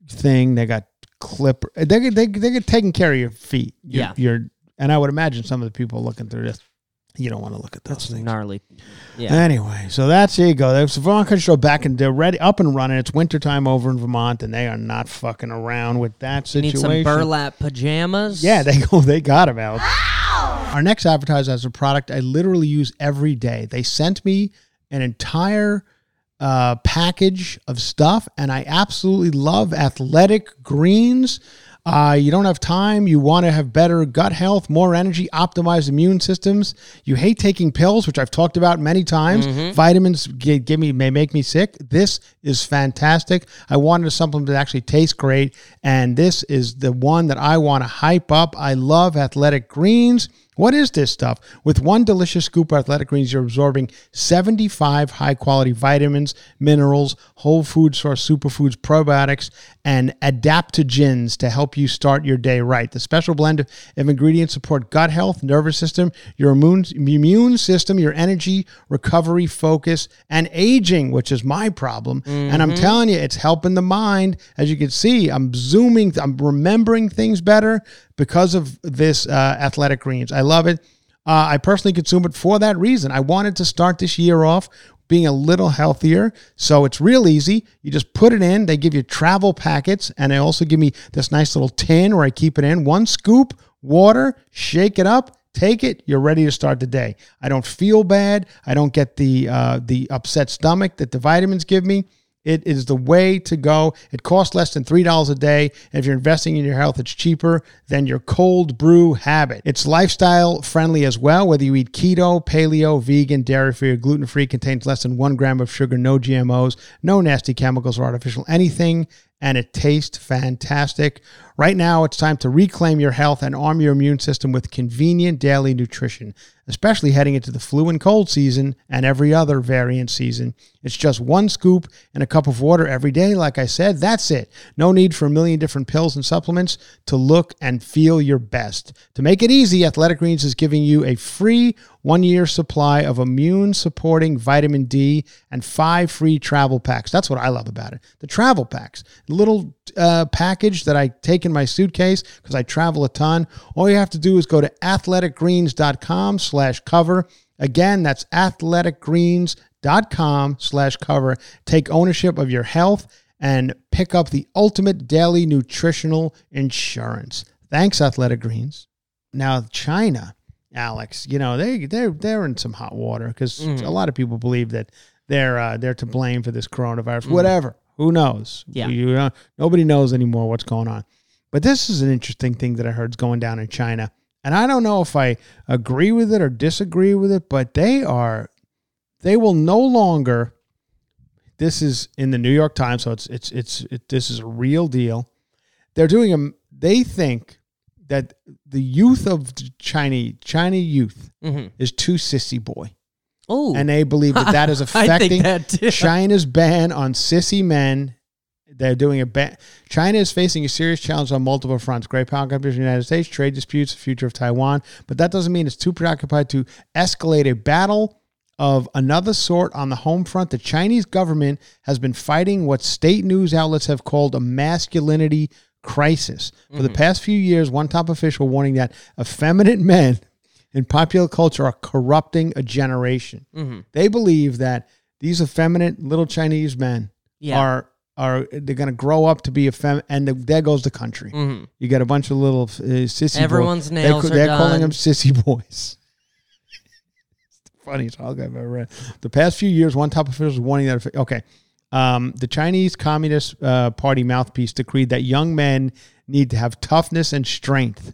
thing. They got clipper. They get- they they get taking care of your feet. Your- Yeah. your and I would imagine some of the people looking through this, you don't want to look at those That's things. gnarly. Yeah. Anyway, so that's there you go. There's the Vermont Country Show back and they're ready, up and running. It's wintertime over in Vermont, and they are not fucking around with that You need some burlap pajamas. Yeah, they go. They got him out. Our next advertiser has a product I literally use every day. They sent me an entire uh, package of stuff, and I absolutely love Athletic Greens. Uh, you don't have time. You want to have better gut health, more energy, optimized immune systems. You hate taking pills, which I've talked about many times. Vitamins gi- give me may make me sick. This is fantastic. I wanted a supplement that actually tastes great, and this is the one that I want to hype up. I love Athletic Greens. What is this stuff? With one delicious scoop of athletic greens, you're absorbing 75 high quality vitamins, minerals, whole food source superfoods, probiotics, and adaptogens to help you start your day right. The special blend of, ingredients support gut health, nervous system, your immune, immune system, your energy, recovery, focus, and aging, which is my problem. And I'm telling you, it's helping the mind. As you can see, I'm zooming, I'm remembering things better because of this uh, athletic greens. I love it. Uh, I personally consume it for that reason. I wanted to start this year off being a little healthier. So it's real easy. You just put it in. They give you travel packets, and they also give me this nice little tin where I keep it in. One scoop, water, shake it up. Take it. You're ready to start the day. I don't feel bad. I don't get the uh, the upset stomach that the vitamins give me. It is the way to go. It costs less than $3 a day. And if you're investing in your health, it's cheaper than your cold brew habit. It's lifestyle friendly as well, whether you eat keto, paleo, vegan, dairy free, or gluten free, contains less than one gram of sugar, no GMOs, no nasty chemicals or artificial anything, and it tastes fantastic. Right now, it's time to reclaim your health and arm your immune system with convenient daily nutrition, especially heading into the flu and cold season and every other variant season. It's just one scoop and a cup of water every day. Like I said, that's it. No need for a million different pills and supplements to look and feel your best. To make it easy, Athletic Greens is giving you a free one year supply of immune supporting vitamin D and five free travel packs. That's what I love about it. The travel packs, little uh, package that I take in my suitcase because I travel a ton. All you have to do is go to athleticgreens.com slash cover. Again, that's athleticgreens.com slash cover. Take ownership of your health and pick up the ultimate daily nutritional insurance. Thanks, Athletic Greens. Now, China, Alex, you know they they're they're in some hot water because mm. a lot of people believe that they're uh, they're to blame for this coronavirus. Mm. Whatever, who knows? Yeah. you know, nobody knows anymore what's going on. But this is an interesting thing that I heard is going down in China, and I don't know if I agree with it or disagree with it. But they are they will no longer. This is in the New York Times, so it's it's it's it, this is a real deal. They're doing a. They think that the youth of China China youth Mhm. is too sissy boy. Ooh. and they believe that that is affecting that. China's ban on sissy men. They're doing a ban. China is facing a serious challenge on multiple fronts: great power competition in the United States, trade disputes, the future of Taiwan. But that doesn't mean it's too preoccupied to escalate a battle of another sort on the home front. The Chinese government has been fighting what state news outlets have called a masculinity crisis. For the past few years, one top official warning that effeminate men in popular culture are corrupting a generation. Mm-hmm. They believe that these effeminate little Chinese men Yeah. are are they're going to grow up to be effeminate, and the, there goes the country. You got a bunch of little uh, sissy. Everyone's they're, nails ca- are They're calling them sissy boys. It's the funniest talk I've ever read. The past few years, one top official is warning that. Okay, um, the Chinese Communist uh, Party mouthpiece decreed that young men need to have toughness and strength.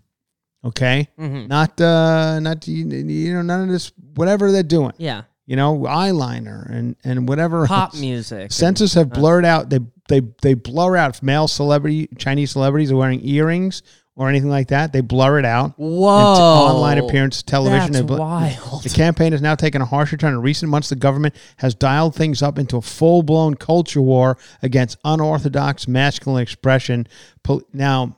Okay, Mhm. not uh, not you you know none of this whatever they're doing. Yeah. You know, eyeliner and and whatever Pop else. music. Censors have blurred out. They they they blur out if male celebrity Chinese celebrities are wearing earrings or anything like that. They blur it out. Whoa. Online appearance, television. That's bl- wild. The campaign has now taken a harsher turn. In recent months, the government has dialed things up into a full blown culture war against unorthodox masculine expression. Pol- Now,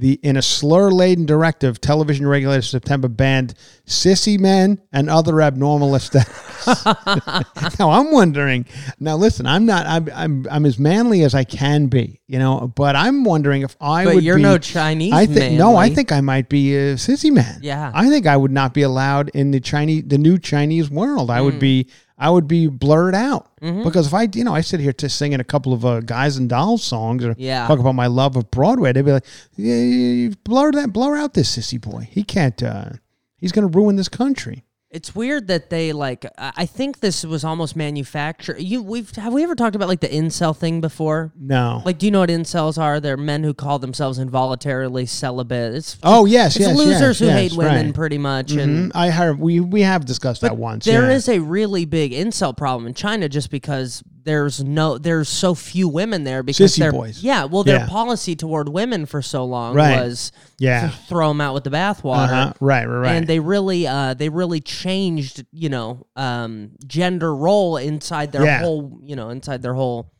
the in a slur laden directive, television regulators in September banned sissy men and other abnormal aesthetics. now I'm wondering. Now listen, I'm not. I'm I'm I'm as manly as I can be, you know. But I'm wondering if I But would. you're be- no Chinese I think no. I think I might be a sissy man. Yeah. I think I would not be allowed in the Chinese, the new Chinese world. I Mm. would be. I would be blurred out Mm-hmm. because if I, you know, I sit here to singing a couple of uh, guys and dolls songs or Yeah. talk about my love of Broadway, they'd be like, "Yeah, blur that, blur out this sissy boy. He can't. uh He's going to ruin this country." It's weird that they like. I think this was almost manufactured. You we've have we ever talked about like the incel thing before? No. Like, do you know what incels are? They're men who call themselves involuntarily celibate. It's Oh yes, it's yes, losers yes, who yes, hate women, right. pretty much. Mhm. And I heard we we have discussed that once. There yeah. is a really big incel problem in China just because there's no there's so few women there because Sissy their boys. yeah well their Yeah. policy toward women for so long Right. was Yeah. to throw them out with the bathwater Uh-huh. Right, right, right. and they really uh they really changed you know um gender role inside their Yeah. whole you know inside their whole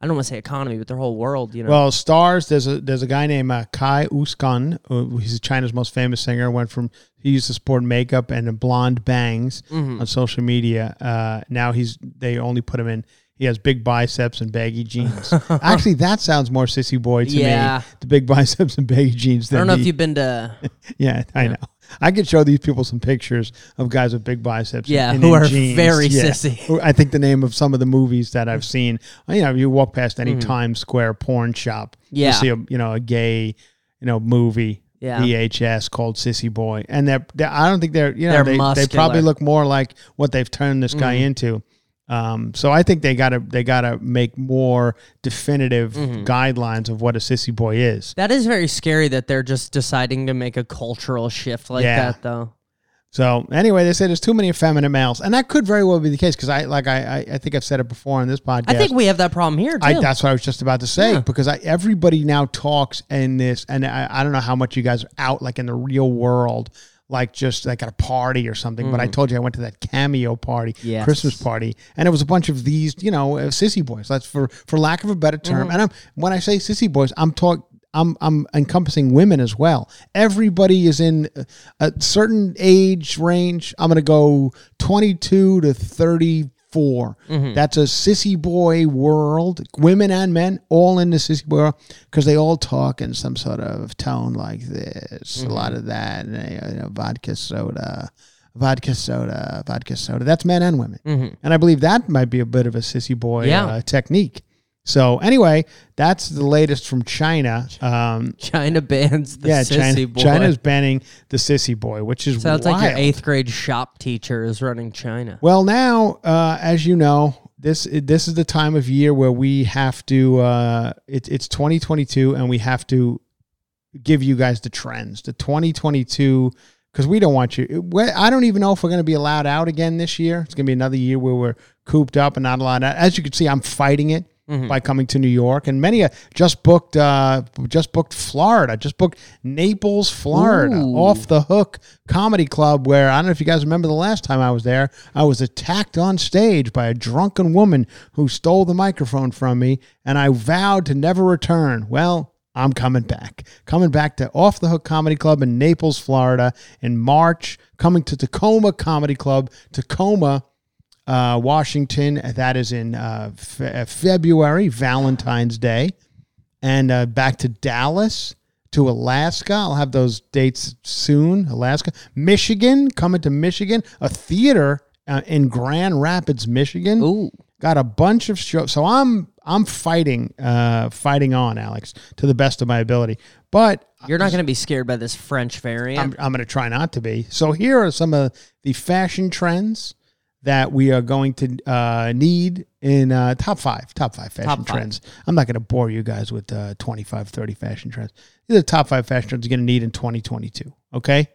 I don't want to say economy but their whole world you know Well, stars. There's a there's a guy named uh, Cai Xukun. Uh, he's China's most famous singer. Went from he used to sport makeup and blonde bangs Mm-hmm. on social media. Uh, now he's they only put him in. He has big biceps and baggy jeans. Actually, that sounds more sissy boy to Yeah. me. The big biceps and baggy jeans. I don't know the- if you've been to Yeah, I know. I could show these people some pictures of guys with big biceps. Yeah, and who in are jeans. very Yeah. sissy. I think the name of some of the movies that I've seen. You know, you walk past any mm-hmm. Times Square porn shop. Yeah. you see a you know a gay, you know, movie. Yeah. VHS called Sissy Boy, and they're, they're I don't think they're you know They're they, they. Probably look more like what they've turned this guy mm-hmm. into. Um, so I think they gotta they gotta make more definitive Mm-hmm. guidelines of what a sissy boy is. that is very scary that they're just deciding to make a cultural shift like Yeah. that though So anyway, they say there's too many effeminate males, and that could very well be the case because I like I, I I think I've said it before on this podcast. I think we have that problem here too I, that's what I was just about to say Yeah. because I, everybody now talks in this, and I, I don't know how much you guys are out like in the real world, like just like at a party or something. But I told you I went to that cameo party, Mm. Yes. Christmas party, and it was a bunch of these, you know, uh, sissy boys. That's for for lack of a better term. Mm-hmm. And I'm when I say sissy boys, I'm talking. I'm I'm encompassing women as well. Everybody is in a- certain age range. I'm going to go 22 to 34. Mm-hmm. That's a sissy boy world. Women and men all in the sissy boy world because they all talk in some sort of tone like this. Mm-hmm. A lot of that, you know, vodka soda. Vodka soda, vodka soda. That's men and women, and I believe that might be a bit of a sissy boy Mm-hmm. Yeah. uh, technique. So anyway, that's the latest from China. Um, China bans the yeah, sissy China, boy China's banning the sissy boy, which is sounds like your eighth grade shop teacher is running China Well, now, uh, as you know, this this is the time of year where we have to. Uh, it, it's 2022, and we have to give you guys the trends. The 2022, because we don't want you. I don't even know if we're going to be allowed out again this year. It's going to be another year where we're cooped up and not allowed out. As you can see, I'm fighting it. By coming to New York, and many uh, just booked uh, just booked Florida, just booked Naples, Florida, Ooh. off the hook comedy club. Where I don't know if you guys remember the last time I was there, I was attacked on stage by a drunken woman who stole the microphone from me, and I vowed to never return. Well. I'm coming back. Coming back to Off the Hook Comedy Club in Naples, Florida in March. Coming to Tacoma Comedy Club, Tacoma, uh, Washington. That is in uh, fe- uh, February, Valentine's Day. And uh, back to Dallas, to Alaska. I'll have those dates soon. Alaska, Michigan, coming to Michigan. A theater uh, in Grand Rapids, Michigan. Ooh. Got a bunch of shows. So I'm I'm fighting, uh, fighting on, Alex, to the best of my ability. But You're not going to be scared by this French variant. I'm, I'm going to try not to be. So here are some of the fashion trends that we are going to uh, need in uh, top five, top five fashion Top five. trends. I'm not going to bore you guys with uh, 25, 30 fashion trends. These are the top five fashion trends you're going to need in 2022. Okay.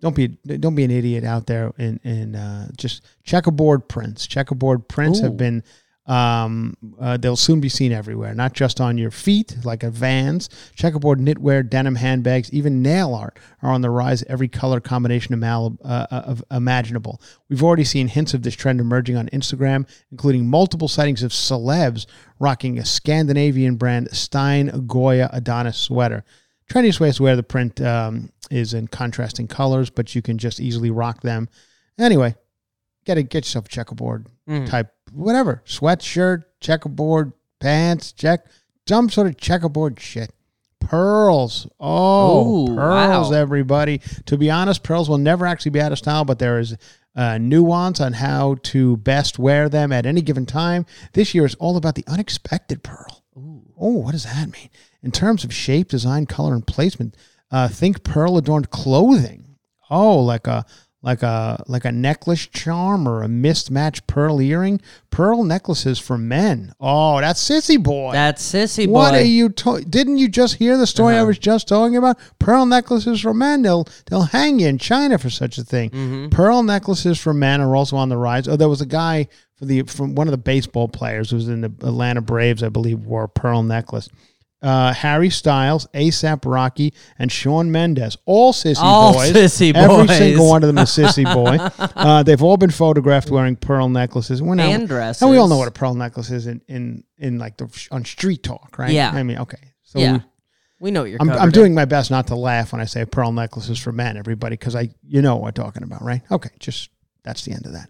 Don't be don't be an idiot out there and and uh, just checkerboard prints. Checkerboard prints Ooh. have been um, uh, they'll soon be seen everywhere, not just on your feet, like a Vans. Checkerboard knitwear, denim handbags, even nail art are on the rise. Every color combination imal- uh, uh, of imaginable. We've already seen hints of this trend emerging on Instagram, including multiple sightings of celebs rocking a Scandinavian brand Stine Goya Adonis sweater. Trendiest way to wear the print um, is in contrasting colors, but you can just easily rock them. Anyway, get a, get yourself a checkerboard Mm. type, whatever, sweatshirt, checkerboard pants, check, some sort of checkerboard shit. Pearls, oh, Ooh, pearls, wow. everybody. To be honest, pearls will never actually be out of style, but there is uh, nuance on how to best wear them at any given time. This year is all about the unexpected pearl. Oh, what does that mean? In terms of shape, design, color, and placement, uh, think pearl adorned clothing. Oh, like a like a like a necklace charm or a mismatched pearl earring. Pearl necklaces for men. Oh, that's sissy boy. That's sissy boy. What are you? To- didn't you just hear the story I uh-huh. was just talking about? Pearl necklaces for men. They'll they'll hang you in China for such a thing. Mm-hmm. Pearl necklaces for men are also on the rise. Oh, there was a guy for the from one of the baseball players who was in the Atlanta Braves, I believe, wore a pearl necklace. Uh, Harry Styles, ASAP Rocky, and Shawn Mendes, all sissy All boys. sissy Every boys. single one of them is sissy boy. Uh, they've all been photographed wearing pearl necklaces. We're now- And And we all know what a pearl necklace is in in in like the on street talk, right? Yeah. I mean, okay. So yeah. we- We know what you're I'm, I'm in. doing my best not to laugh when I say pearl necklaces for men, everybody, because I you know what I'm talking about, right? Okay, just that's the end of that.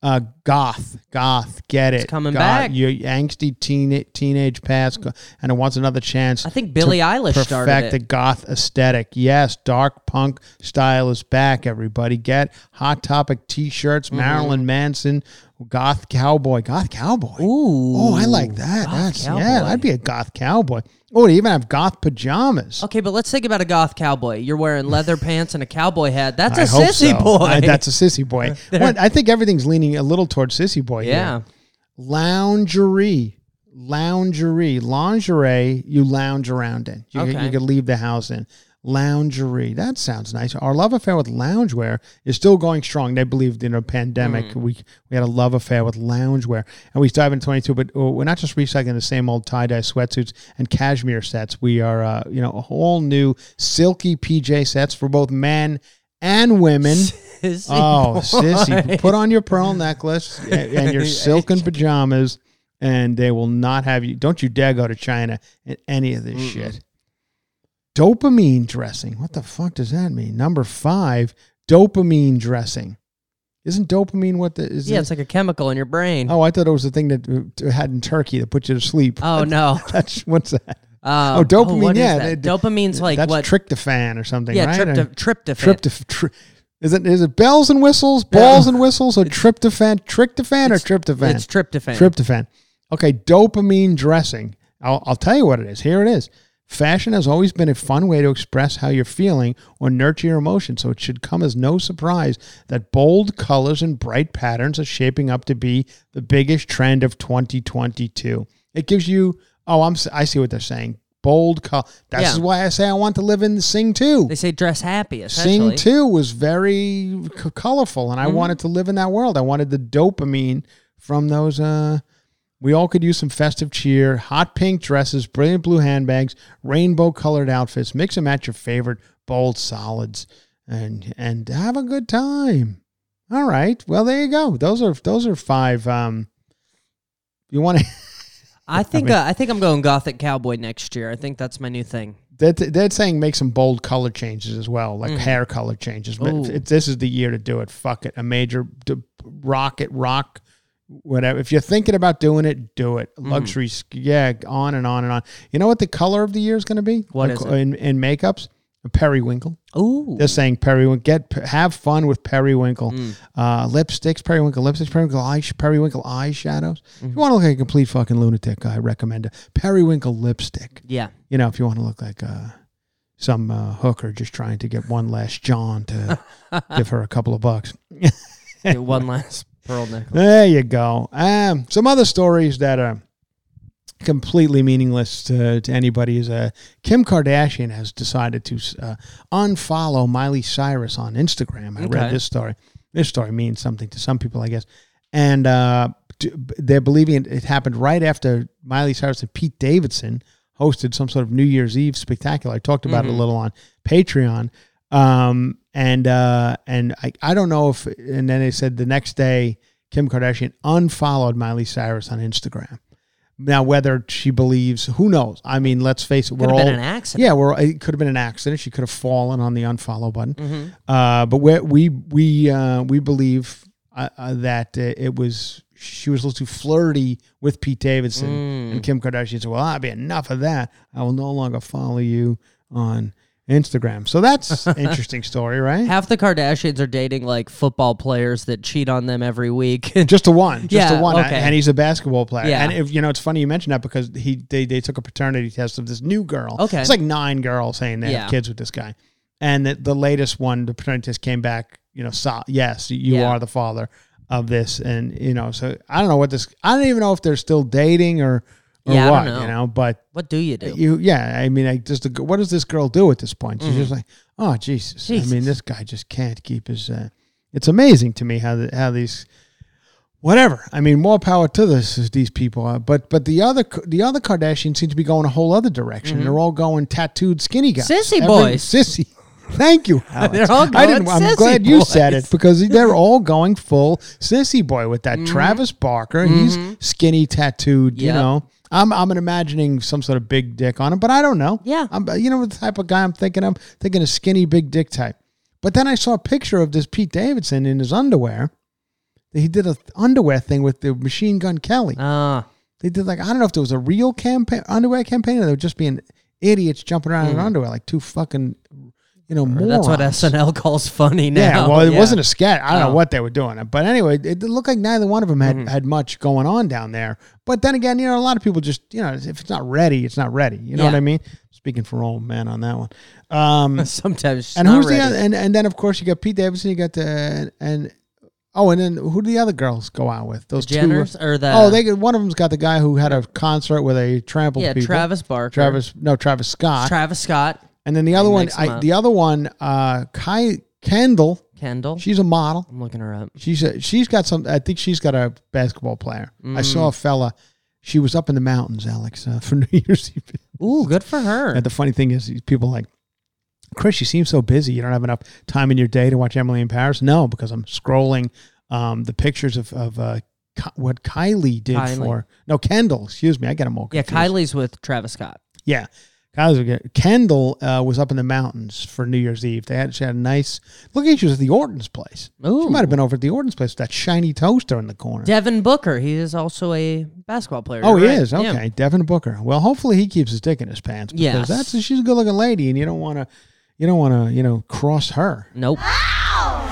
Uh, goth, goth, get it? coming Goth, back. Your angsty teen teenage past, and it wants another chance. I think Billie to Eilish started perfect it. the goth aesthetic. Yes, dark punk style is back. Everybody get hot topic t-shirts. Mm-hmm. Marilyn Manson, goth cowboy, goth cowboy. Ooh. Oh, I like that. Goth That's yeah. I'd be a goth cowboy. Oh, they even have goth pajamas. Okay, but let's think about a goth cowboy. You're wearing leather pants and a cowboy hat. That's a I hope sissy so. boy. I- that's a sissy boy. I think everything's leaning a little towards sissy boy. here. yeah. Loungerie. Loungerie. Lingerie you lounge around in. You, Okay. you could leave the house in. Loungerie. That sounds nice. Our love affair with loungewear is still going strong. They believed in a pandemic. Hmm. We we had a love affair with loungewear. And we dive into 22, but uh, we're not just recycling the same old tie-dye sweatsuits and cashmere sets. We are, uh, you know, a whole new silky PJ sets for both men and women. Sissy Oh, boy. sissy! Put on your pearl necklace and, and your silken pajamas, and they will not have you. Don't you dare go to China in any of this shit. Dopamine dressing. What the fuck does that mean? Number five, dopamine dressing. Isn't dopamine what the is? Yeah, it- it's like a chemical in your brain. oh, I thought it was the thing that uh, had in Turkey that put you to sleep. Oh, no. That's what's that? Um, oh, dopamine. what is yeah, that? they- Dopamine's like that's what? tryptophan or something. yeah, right? trypto- tryptophan. Tryptophan. Tri- is it is it bells and whistles, balls and whistles, or tryptophan, tryptophan, or tryptophan? It's tryptophan. Tryptophan. Okay, dopamine dressing. I'll, I'll tell you what it is. Here it is. Fashion has always been a fun way to express how you're feeling or nurture your emotions, so it should come as no surprise that bold colors and bright patterns are shaping up to be the biggest trend of 2022. It gives you, oh, I'm, I see what they're saying. Bold color. That's Yeah. why I say I want to live in Sing 2. They say dress happy. Sing 2 was very c- colorful, and I Mhm. wanted to live in that world. I wanted the dopamine from those uh, We all could use some festive cheer, hot pink dresses, brilliant blue handbags, rainbow colored outfits. Mix and match your favorite bold solids and and have a good time. All right. Well, there you go. Those are those are five um you want to I think mean- uh, I think I'm going Gothic Cowboy next year. I think that's my new thing. They're, they're saying make some bold color changes as well, like Mhm. hair color changes. But this is the year to do it. Fuck it. A major d- rocket, rock, whatever. If you're thinking about doing it, do it. Mm. Luxury, yeah, on and on and on. You know what the color of the year is going to be? What it? In, in makeups? A periwinkle. Ooh. They're saying periwinkle. Get have fun with periwinkle. Mm. Uh, lipsticks, periwinkle lipsticks, periwinkle eye, periwinkle eyeshadows. Mm-hmm. If you want to look like a complete fucking lunatic, I recommend a periwinkle lipstick Yeah. you know, if you want to look like uh, some uh, hooker just trying to get one last John to give her a couple of bucks. One last pearl necklace. There you go. Um, some other stories that are completely meaningless to, to anybody is uh, Kim Kardashian has decided to uh, unfollow Miley Cyrus on Instagram. I Okay. read this story. This story means something to some people, I guess. And uh, they're believing it, it happened right after Miley Cyrus and Pete Davidson hosted some sort of New Year's Eve spectacular. I talked about it Mhm. a little on Patreon. Um, and uh, and I, I don't know if and then they said the next day Kim Kardashian unfollowed Miley Cyrus on Instagram. Now whether she believes, who knows? I mean, let's face it, Could we're have all been an accident. yeah, we're it could have been an accident. She could have fallen on the unfollow button. Mhm. Uh, but we we we uh, we believe uh, uh, that uh, it was she was a little too flirty with Pete Davidson, Mm. and Kim Kardashian said, "Well, I'll be enough of that. I will no longer follow you on Instagram." So that's interesting story, right? Half the Kardashians are dating like football players that cheat on them every week. Just a one, just Yeah, a one, okay. and he's a basketball player. Yeah. And if you know, it's funny you mentioned that because he they, they took a paternity test of this new girl. Okay. it's like nine girls saying they Yeah. have kids with this guy, and the, the latest one, the paternity test came back. You know, so, yes, you Yeah. are the father of this, and you know, so I don't know what this. I don't even know if they're still dating or or Yeah, I what. don't know. You know, but what do you do? you, yeah, I mean, I just what does this girl do at this point? She's Mhm. just like, oh Jesus. Jesus. I mean, this guy just can't keep his. Uh, it's amazing to me how the, how these, whatever. I mean, more power to this these people. Are. But but the other the other Kardashians seem to be going a whole other direction. Mhm. They're all going tattooed skinny guys, Sissy Every- boys. sissy. Thank you. Alex. They're all I didn't, I'm glad you said it because they're all going full sissy boy with that Mhm. Travis Barker. Mhm. He's skinny tattooed. You know. I'm I'm imagining some sort of big dick on him, but I don't know. Yeah. I'm you know the type of guy I'm thinking of, thinking a skinny big dick type. But then I saw a picture of this Pete Davidson in his underwear. He did a underwear thing with the Machine Gun Kelly. Ah, They did like I don't know if there was a real campaign underwear campaign or they were just being idiots jumping around in Mhm. underwear like two fucking you know morons. that's what SNL calls funny now. Yeah, well, it Yeah. wasn't a sketch. I don't know Oh. what they were doing, but anyway, it, looked like neither one of them had, Mhm. had much going on down there. But then again, you know, a lot of people just, you know, if it's not ready, it's not ready. You know what I mean? Speaking for old man on that one. Um, Sometimes and who's ready. the other, and and then of course you got Pete Davidson, you got the and oh, and then who do the other girls go out with? Those two. Jenners or the Oh, they got- one of them's got the guy who had a concert where they trampled yeah people. Travis Barker, Travis, no, Travis Scott. Travis Scott, and then the other one, I, up. the other one, uh, Kai Kendall. Kendall. She's a model. I'm looking her up. She's a, she's got some. I think she's got a basketball player. I Mm. saw a fella. She was up in the mountains, Alex, uh, for New Year's Eve. Ooh, good for her. And the funny thing is, these people are like, Chris, you seem so busy. You don't have enough time in your day to watch Emily in Paris. No, because I'm scrolling um, the pictures of of uh, Ki- what Kylie did Kylie. for no Kendall. Excuse me, I get them all. yeah, confused. Kylie's with Travis Scott. Yeah. Kendall uh, was up in the mountains for New Year's Eve. They had she had a nice look. at She was at the Orton's place. Ooh, She might have been over at the Orton's place with that shiny toaster in the corner. Devin Booker. He is also a basketball player. Oh, he right. is Yeah. okay. Devin Booker. Well, hopefully he keeps his dick in his pants because Yes. that's she's a good looking lady, and you don't want to, you don't want to, you know, cross her. Nope.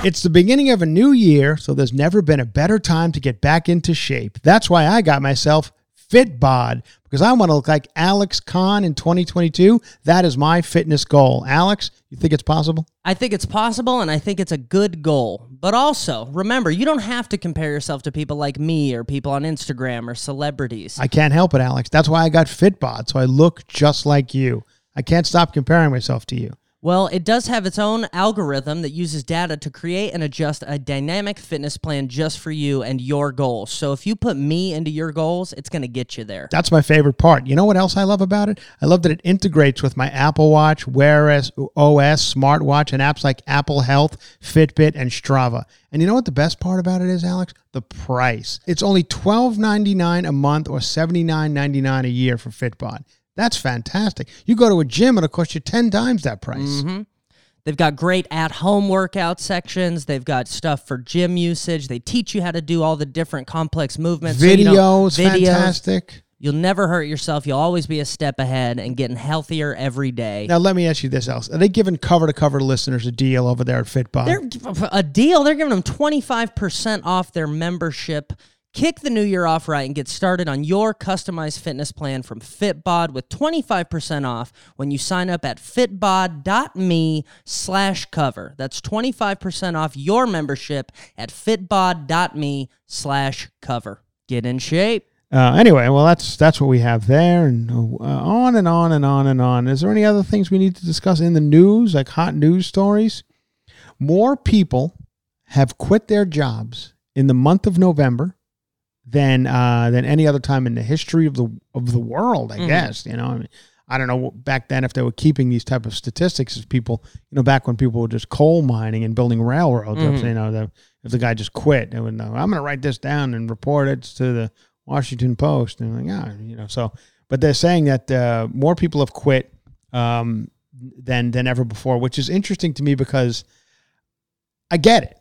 It's the beginning of a new year, so there's never been a better time to get back into shape. That's why I got myself FitBod because I want to look like Alex Conn in 2022. That is my fitness goal. Alex, you think it's possible? I think it's possible and I think it's a good goal. But also, remember, you don't have to compare yourself to people like me or people on Instagram or celebrities. I can't help it, Alex. That's why I got FitBod, so I look just like you. I can't stop comparing myself to you. Well, it does have its own algorithm that uses data to create and adjust a dynamic fitness plan just for you and your goals. So if you put me into your goals, it's going to get you there. That's my favorite part. You know what else I love about it? I love that it integrates with my Apple Watch, Wear OS, smartwatch, and apps like Apple Health, Fitbit, and Strava. And you know what the best part about it is, Alex? The price. It's only $12.99 a month or $79.99 a year for Fitbod. That's fantastic. You go to a gym, it'll cost you 10 times that price. hmm They've got great at home workout sections. They've got stuff for gym usage. They teach you how to do all the different complex movements. so you Videos, fantastic. You'll never hurt yourself. You'll always be a step ahead and getting healthier every day. Now, let me ask you this, else. Are they giving cover to cover listeners a deal over there at Fitbod? They're a deal. They're giving them 25% off their membership. Kick the new year off right and get started on your customized fitness plan from Fitbod with 25% off when you sign up at fitbod.me slash cover. That's 25% off your membership at fitbod.me slash cover. Get in shape. Uh, anyway, well, that's that's what we have there, and uh, on and on and on and on. Is there any other things we need to discuss in the news, like hot news stories? More people have quit their jobs in the month of November than uh, than any other time in the history of the of the world. I Mhm. guess you know. I mean, I don't know back then if they were keeping these type of statistics as people, you know, back when people were just coal mining and building railroads. Mhm. You know, the, if the guy just quit, they would know. I'm going to write this down and report it to the Washington Post. And like, yeah, you know, so. But they're saying that uh, more people have quit um, than than ever before, which is interesting to me because I get it.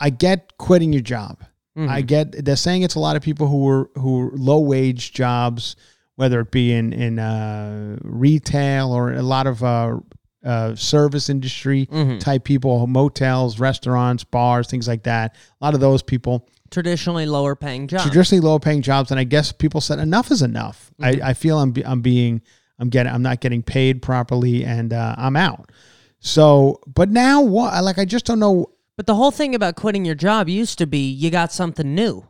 I get quitting your job. Mhm. I get they're saying it's a lot of people who were who were low wage jobs, whether it be in in uh, retail or a lot of uh, uh, service industry Mhm. type people, motels, restaurants, bars, things like that. A lot of those people Traditionally lower paying jobs. traditionally low paying jobs, and I guess people said enough is enough. Mhm. I, I feel I'm be, I'm being I'm getting I'm not getting paid properly, and uh, I'm out. So, but now what? Like I just don't know. But the whole thing about quitting your job used to be you got something new.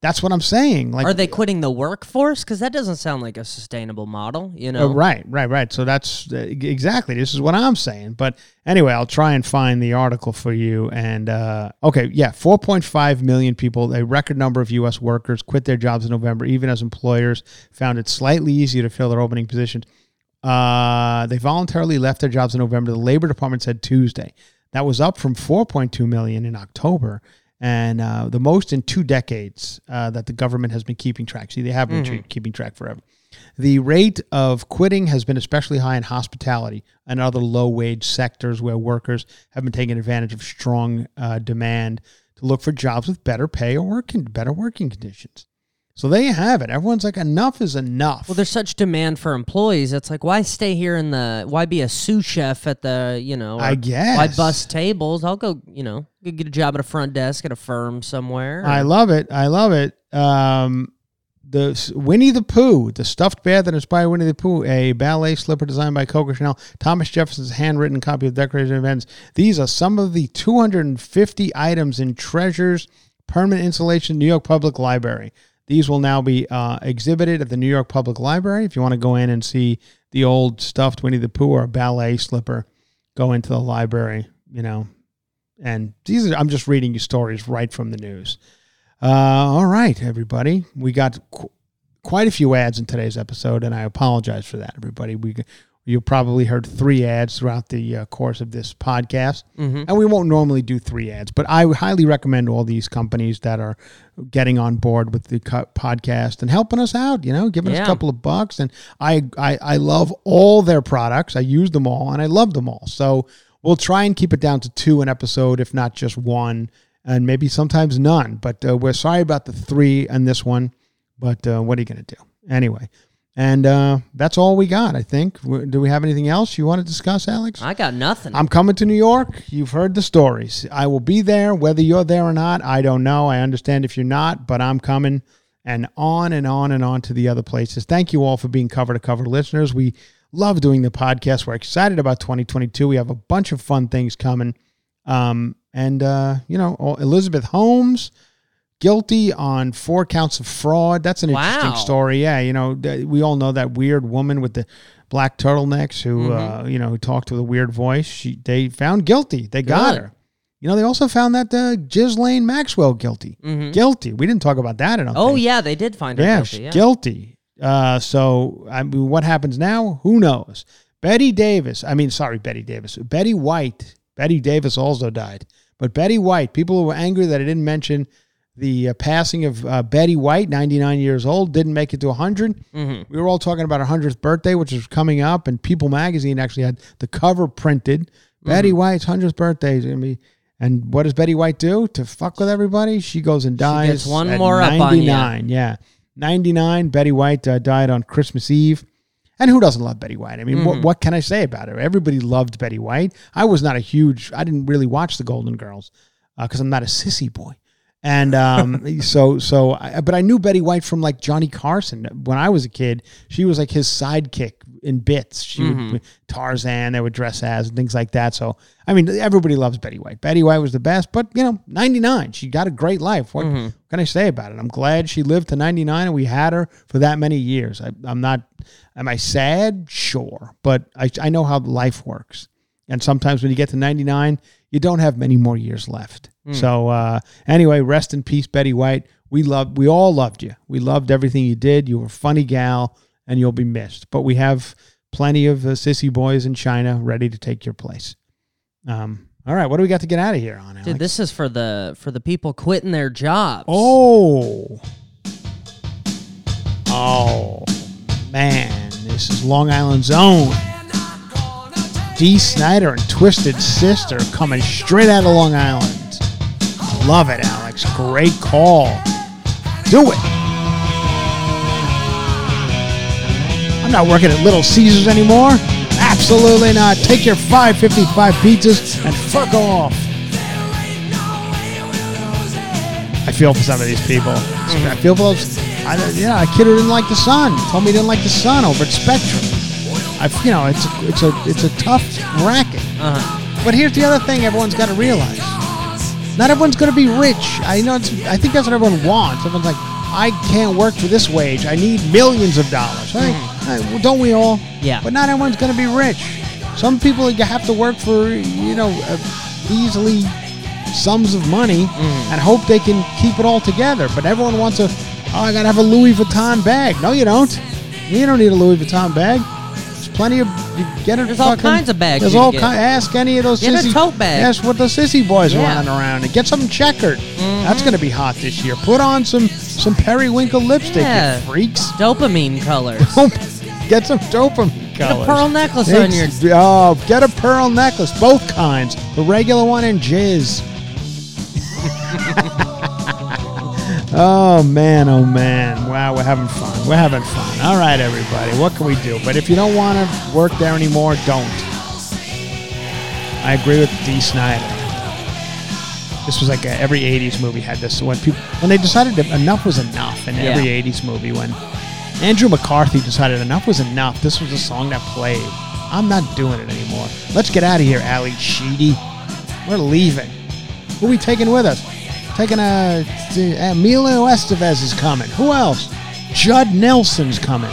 That's what I'm saying. Like Are they quitting the workforce? Because that doesn't sound like a sustainable model. You know, right, right, right. So that's uh, exactly this is what I'm saying. But anyway, I'll try and find the article for you. And uh, okay, yeah, 4.5 million people, a record number of U.S. workers, quit their jobs in November, even as employers found it slightly easier to fill their opening positions. Uh, they voluntarily left their jobs in November. The Labor Department said Tuesday. That was up from 4.2 million in October, and uh, the most in two decades uh, that the government has been keeping track. See, they have been tre- keeping track forever. The rate of quitting has been especially high in hospitality and other low wage sectors where workers have been taking advantage of strong uh, demand to look for jobs with better pay or working, better working conditions. So there you have it. Everyone's like, enough is enough. Well, there's such demand for employees. It's like, why stay here in the? Why be a sous chef at the? You know, I guess. Why bust tables? I'll go. You know, go get a job at a front desk at a firm somewhere. I love it. I love it. Um, the Winnie the Pooh, the stuffed bear that inspired Winnie the Pooh, a ballet slipper designed by Coco Chanel, Thomas Jefferson's handwritten copy of Decorated Events. These are some of the 250 items in Treasures Permanent Installation New York Public Library. These will now be uh, exhibited at the New York Public Library. If you want to go in and see the old stuffed Winnie the Pooh or ballet slipper, go into the library, you know. And these are, I'm just reading you stories right from the news. Uh, all right, everybody. We got qu- quite a few ads in today's episode, and I apologize for that, everybody. We you probably heard three ads throughout the uh, course of this podcast, Mhm. and we won't normally do three ads, but I highly recommend all these companies that are getting on board with the co- podcast and helping us out. You know, giving us a couple of bucks, and I, I I love all their products. I use them all, and I love them all. So we'll try and keep it down to two an episode, if not just one and maybe sometimes none. But uh, we're sorry about the three and this one. But uh, what are you going to do? Anyway, and uh, that's all we got, I think. Do we have anything else you want to discuss, Alex? I got nothing. I'm coming to New York. You've heard the stories. I will be there, whether you're there or not. I don't know. I understand if you're not, but I'm coming. And on and on and on to the other places. Thank you all for being cover to cover listeners. We love doing the podcast. We're excited about 2022. We have a bunch of fun things coming. Um, and, uh, you know, Elizabeth Holmes guilty on four counts of fraud. That's an interesting Wow. story. Yeah, you know, we all know that weird woman with the black turtlenecks who, Mm-hmm. uh, you know, who talked with a weird voice. She they found guilty. They got her. You know, they also found that uh, Ghislaine Maxwell guilty. Guilty. We didn't talk about that. Don't Mm-hmm. Oh think. yeah, they did find her Yeah, guilty. Yeah. guilty. Uh, so I mean, what happens now? Who knows? Betty Davis. I mean, sorry, Betty Davis. Betty White. Betty Davis also died. But Betty White. People were angry that I didn't mention the uh, passing of uh, Betty White, 99 years old, didn't make it to 100. Mm-hmm. We were all talking about her 100th birthday, which is coming up, and People Magazine actually had the cover printed. Betty Mm-hmm. White's 100th birthday is going to be. And what does Betty White do to fuck with everybody? She goes and dies. gets one more up on 99. Yeah. 99. Betty White uh, died on Christmas Eve. And who doesn't love Betty White? I mean, Mm-hmm. what, what can I say about her? Everybody loved Betty White. I was not a huge, I didn't really watch the Golden Girls because I'm not a sissy boy. And um, so, so, I, but I knew Betty White from like Johnny Carson. When I was a kid, she was like his sidekick in bits. She Mm-hmm. would, Tarzan, they would dress as and things like that. So, I mean, everybody loves Betty White. Betty White was the best, but you know, 99, she got a great life. What Mm-hmm. can I say about it? I'm glad she lived to 99 and we had her for that many years. I, I'm not, am I sad? Sure. But I, I know how life works. And sometimes when you get to 99, you don't have many more years left. So uh, anyway, rest in peace, Betty White. We loved, we all loved you. We loved everything you did. You were a funny gal, and you'll be missed. But we have plenty of uh, sissy boys in China ready to take your place. Um, all right, what do we got to get out of here on? Alex? Dude, this is for the for the people quitting their jobs. Oh. Oh, man. This is Long Island's own. Dee Snider and Twisted Sister coming straight out of Long Island. Love it, Alex. Great call. Do it. I'm not working at Little Caesars anymore. Absolutely not. Take your 555 pizzas and fuck off. I feel for some of these people. I feel for those. I, yeah, a kid who didn't like the sun told me he didn't like the sun over at Spectrum. I, you know, it's a, it's a it's a tough racket. Uh-huh. But here's the other thing: everyone's got to realize, not everyone's going to be rich. I know. It's, I think that's what everyone wants. Everyone's like, I can't work for this wage. I need millions of dollars. I, I- well, don't we all? Yeah. But not everyone's going to be rich. Some people you have to work for, you know, uh, easily sums of money and hope they can keep it all together. But everyone wants a, oh, I got to have a Louis Vuitton bag. No, you don't. You don't need a Louis Vuitton bag. Plenty of, you get it. There's all fucking- kinds of bags There's all kinds. Ask any of those Get a sissy. tote bag. Ask what the sissy boys are Yeah. running around and get something checkered. Mm-hmm. That's going to be hot this year. Put on some some periwinkle lipstick, Yeah. you freaks. Dopamine colors. Get some dopamine Get a pearl necklace on your. Oh, get a pearl necklace, both kinds. The regular one and jizz. oh man, oh man. Wow, we're having fun. We're having fun. All right, everybody. What can we do? But if you don't want to work there anymore, don't. I agree with Dee Snider. This was like a, every '80s movie had this. When people, when they decided that enough was enough in every Yeah. '80s movie, when Andrew McCarthy decided enough was enough. This was a song that played. I'm not doing it anymore. Let's get out of here, Ally Sheedy. We're leaving. Who are we taking with us? Taking a Emilio Estevez is coming. Who else? Judd Nelson's coming.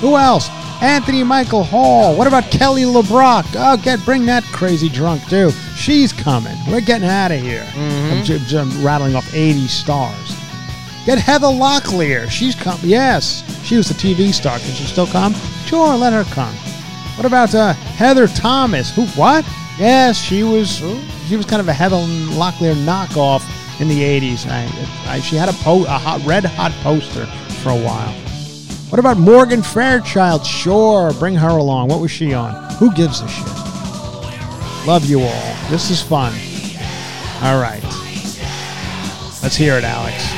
Who else? Anthony Michael Hall. What about Kelly LeBrock? Oh, get bring that crazy drunk too. She's coming. We're getting out of here. I'm, j- j- I'm rattling off 80 stars. Get Heather Locklear. She's come. Yes, she was the TV star. Can she still come? Sure, let her come. What about uh, Heather Thomas? Who? What? Yes, she was. She was kind of a Heather Locklear knockoff in the '80s. I, I, she had a, po- a hot, red hot poster for a while. What about Morgan Fairchild? Sure, bring her along. What was she on? Who gives a shit? Love you all. This is fun. All right. Let's hear it, Alex.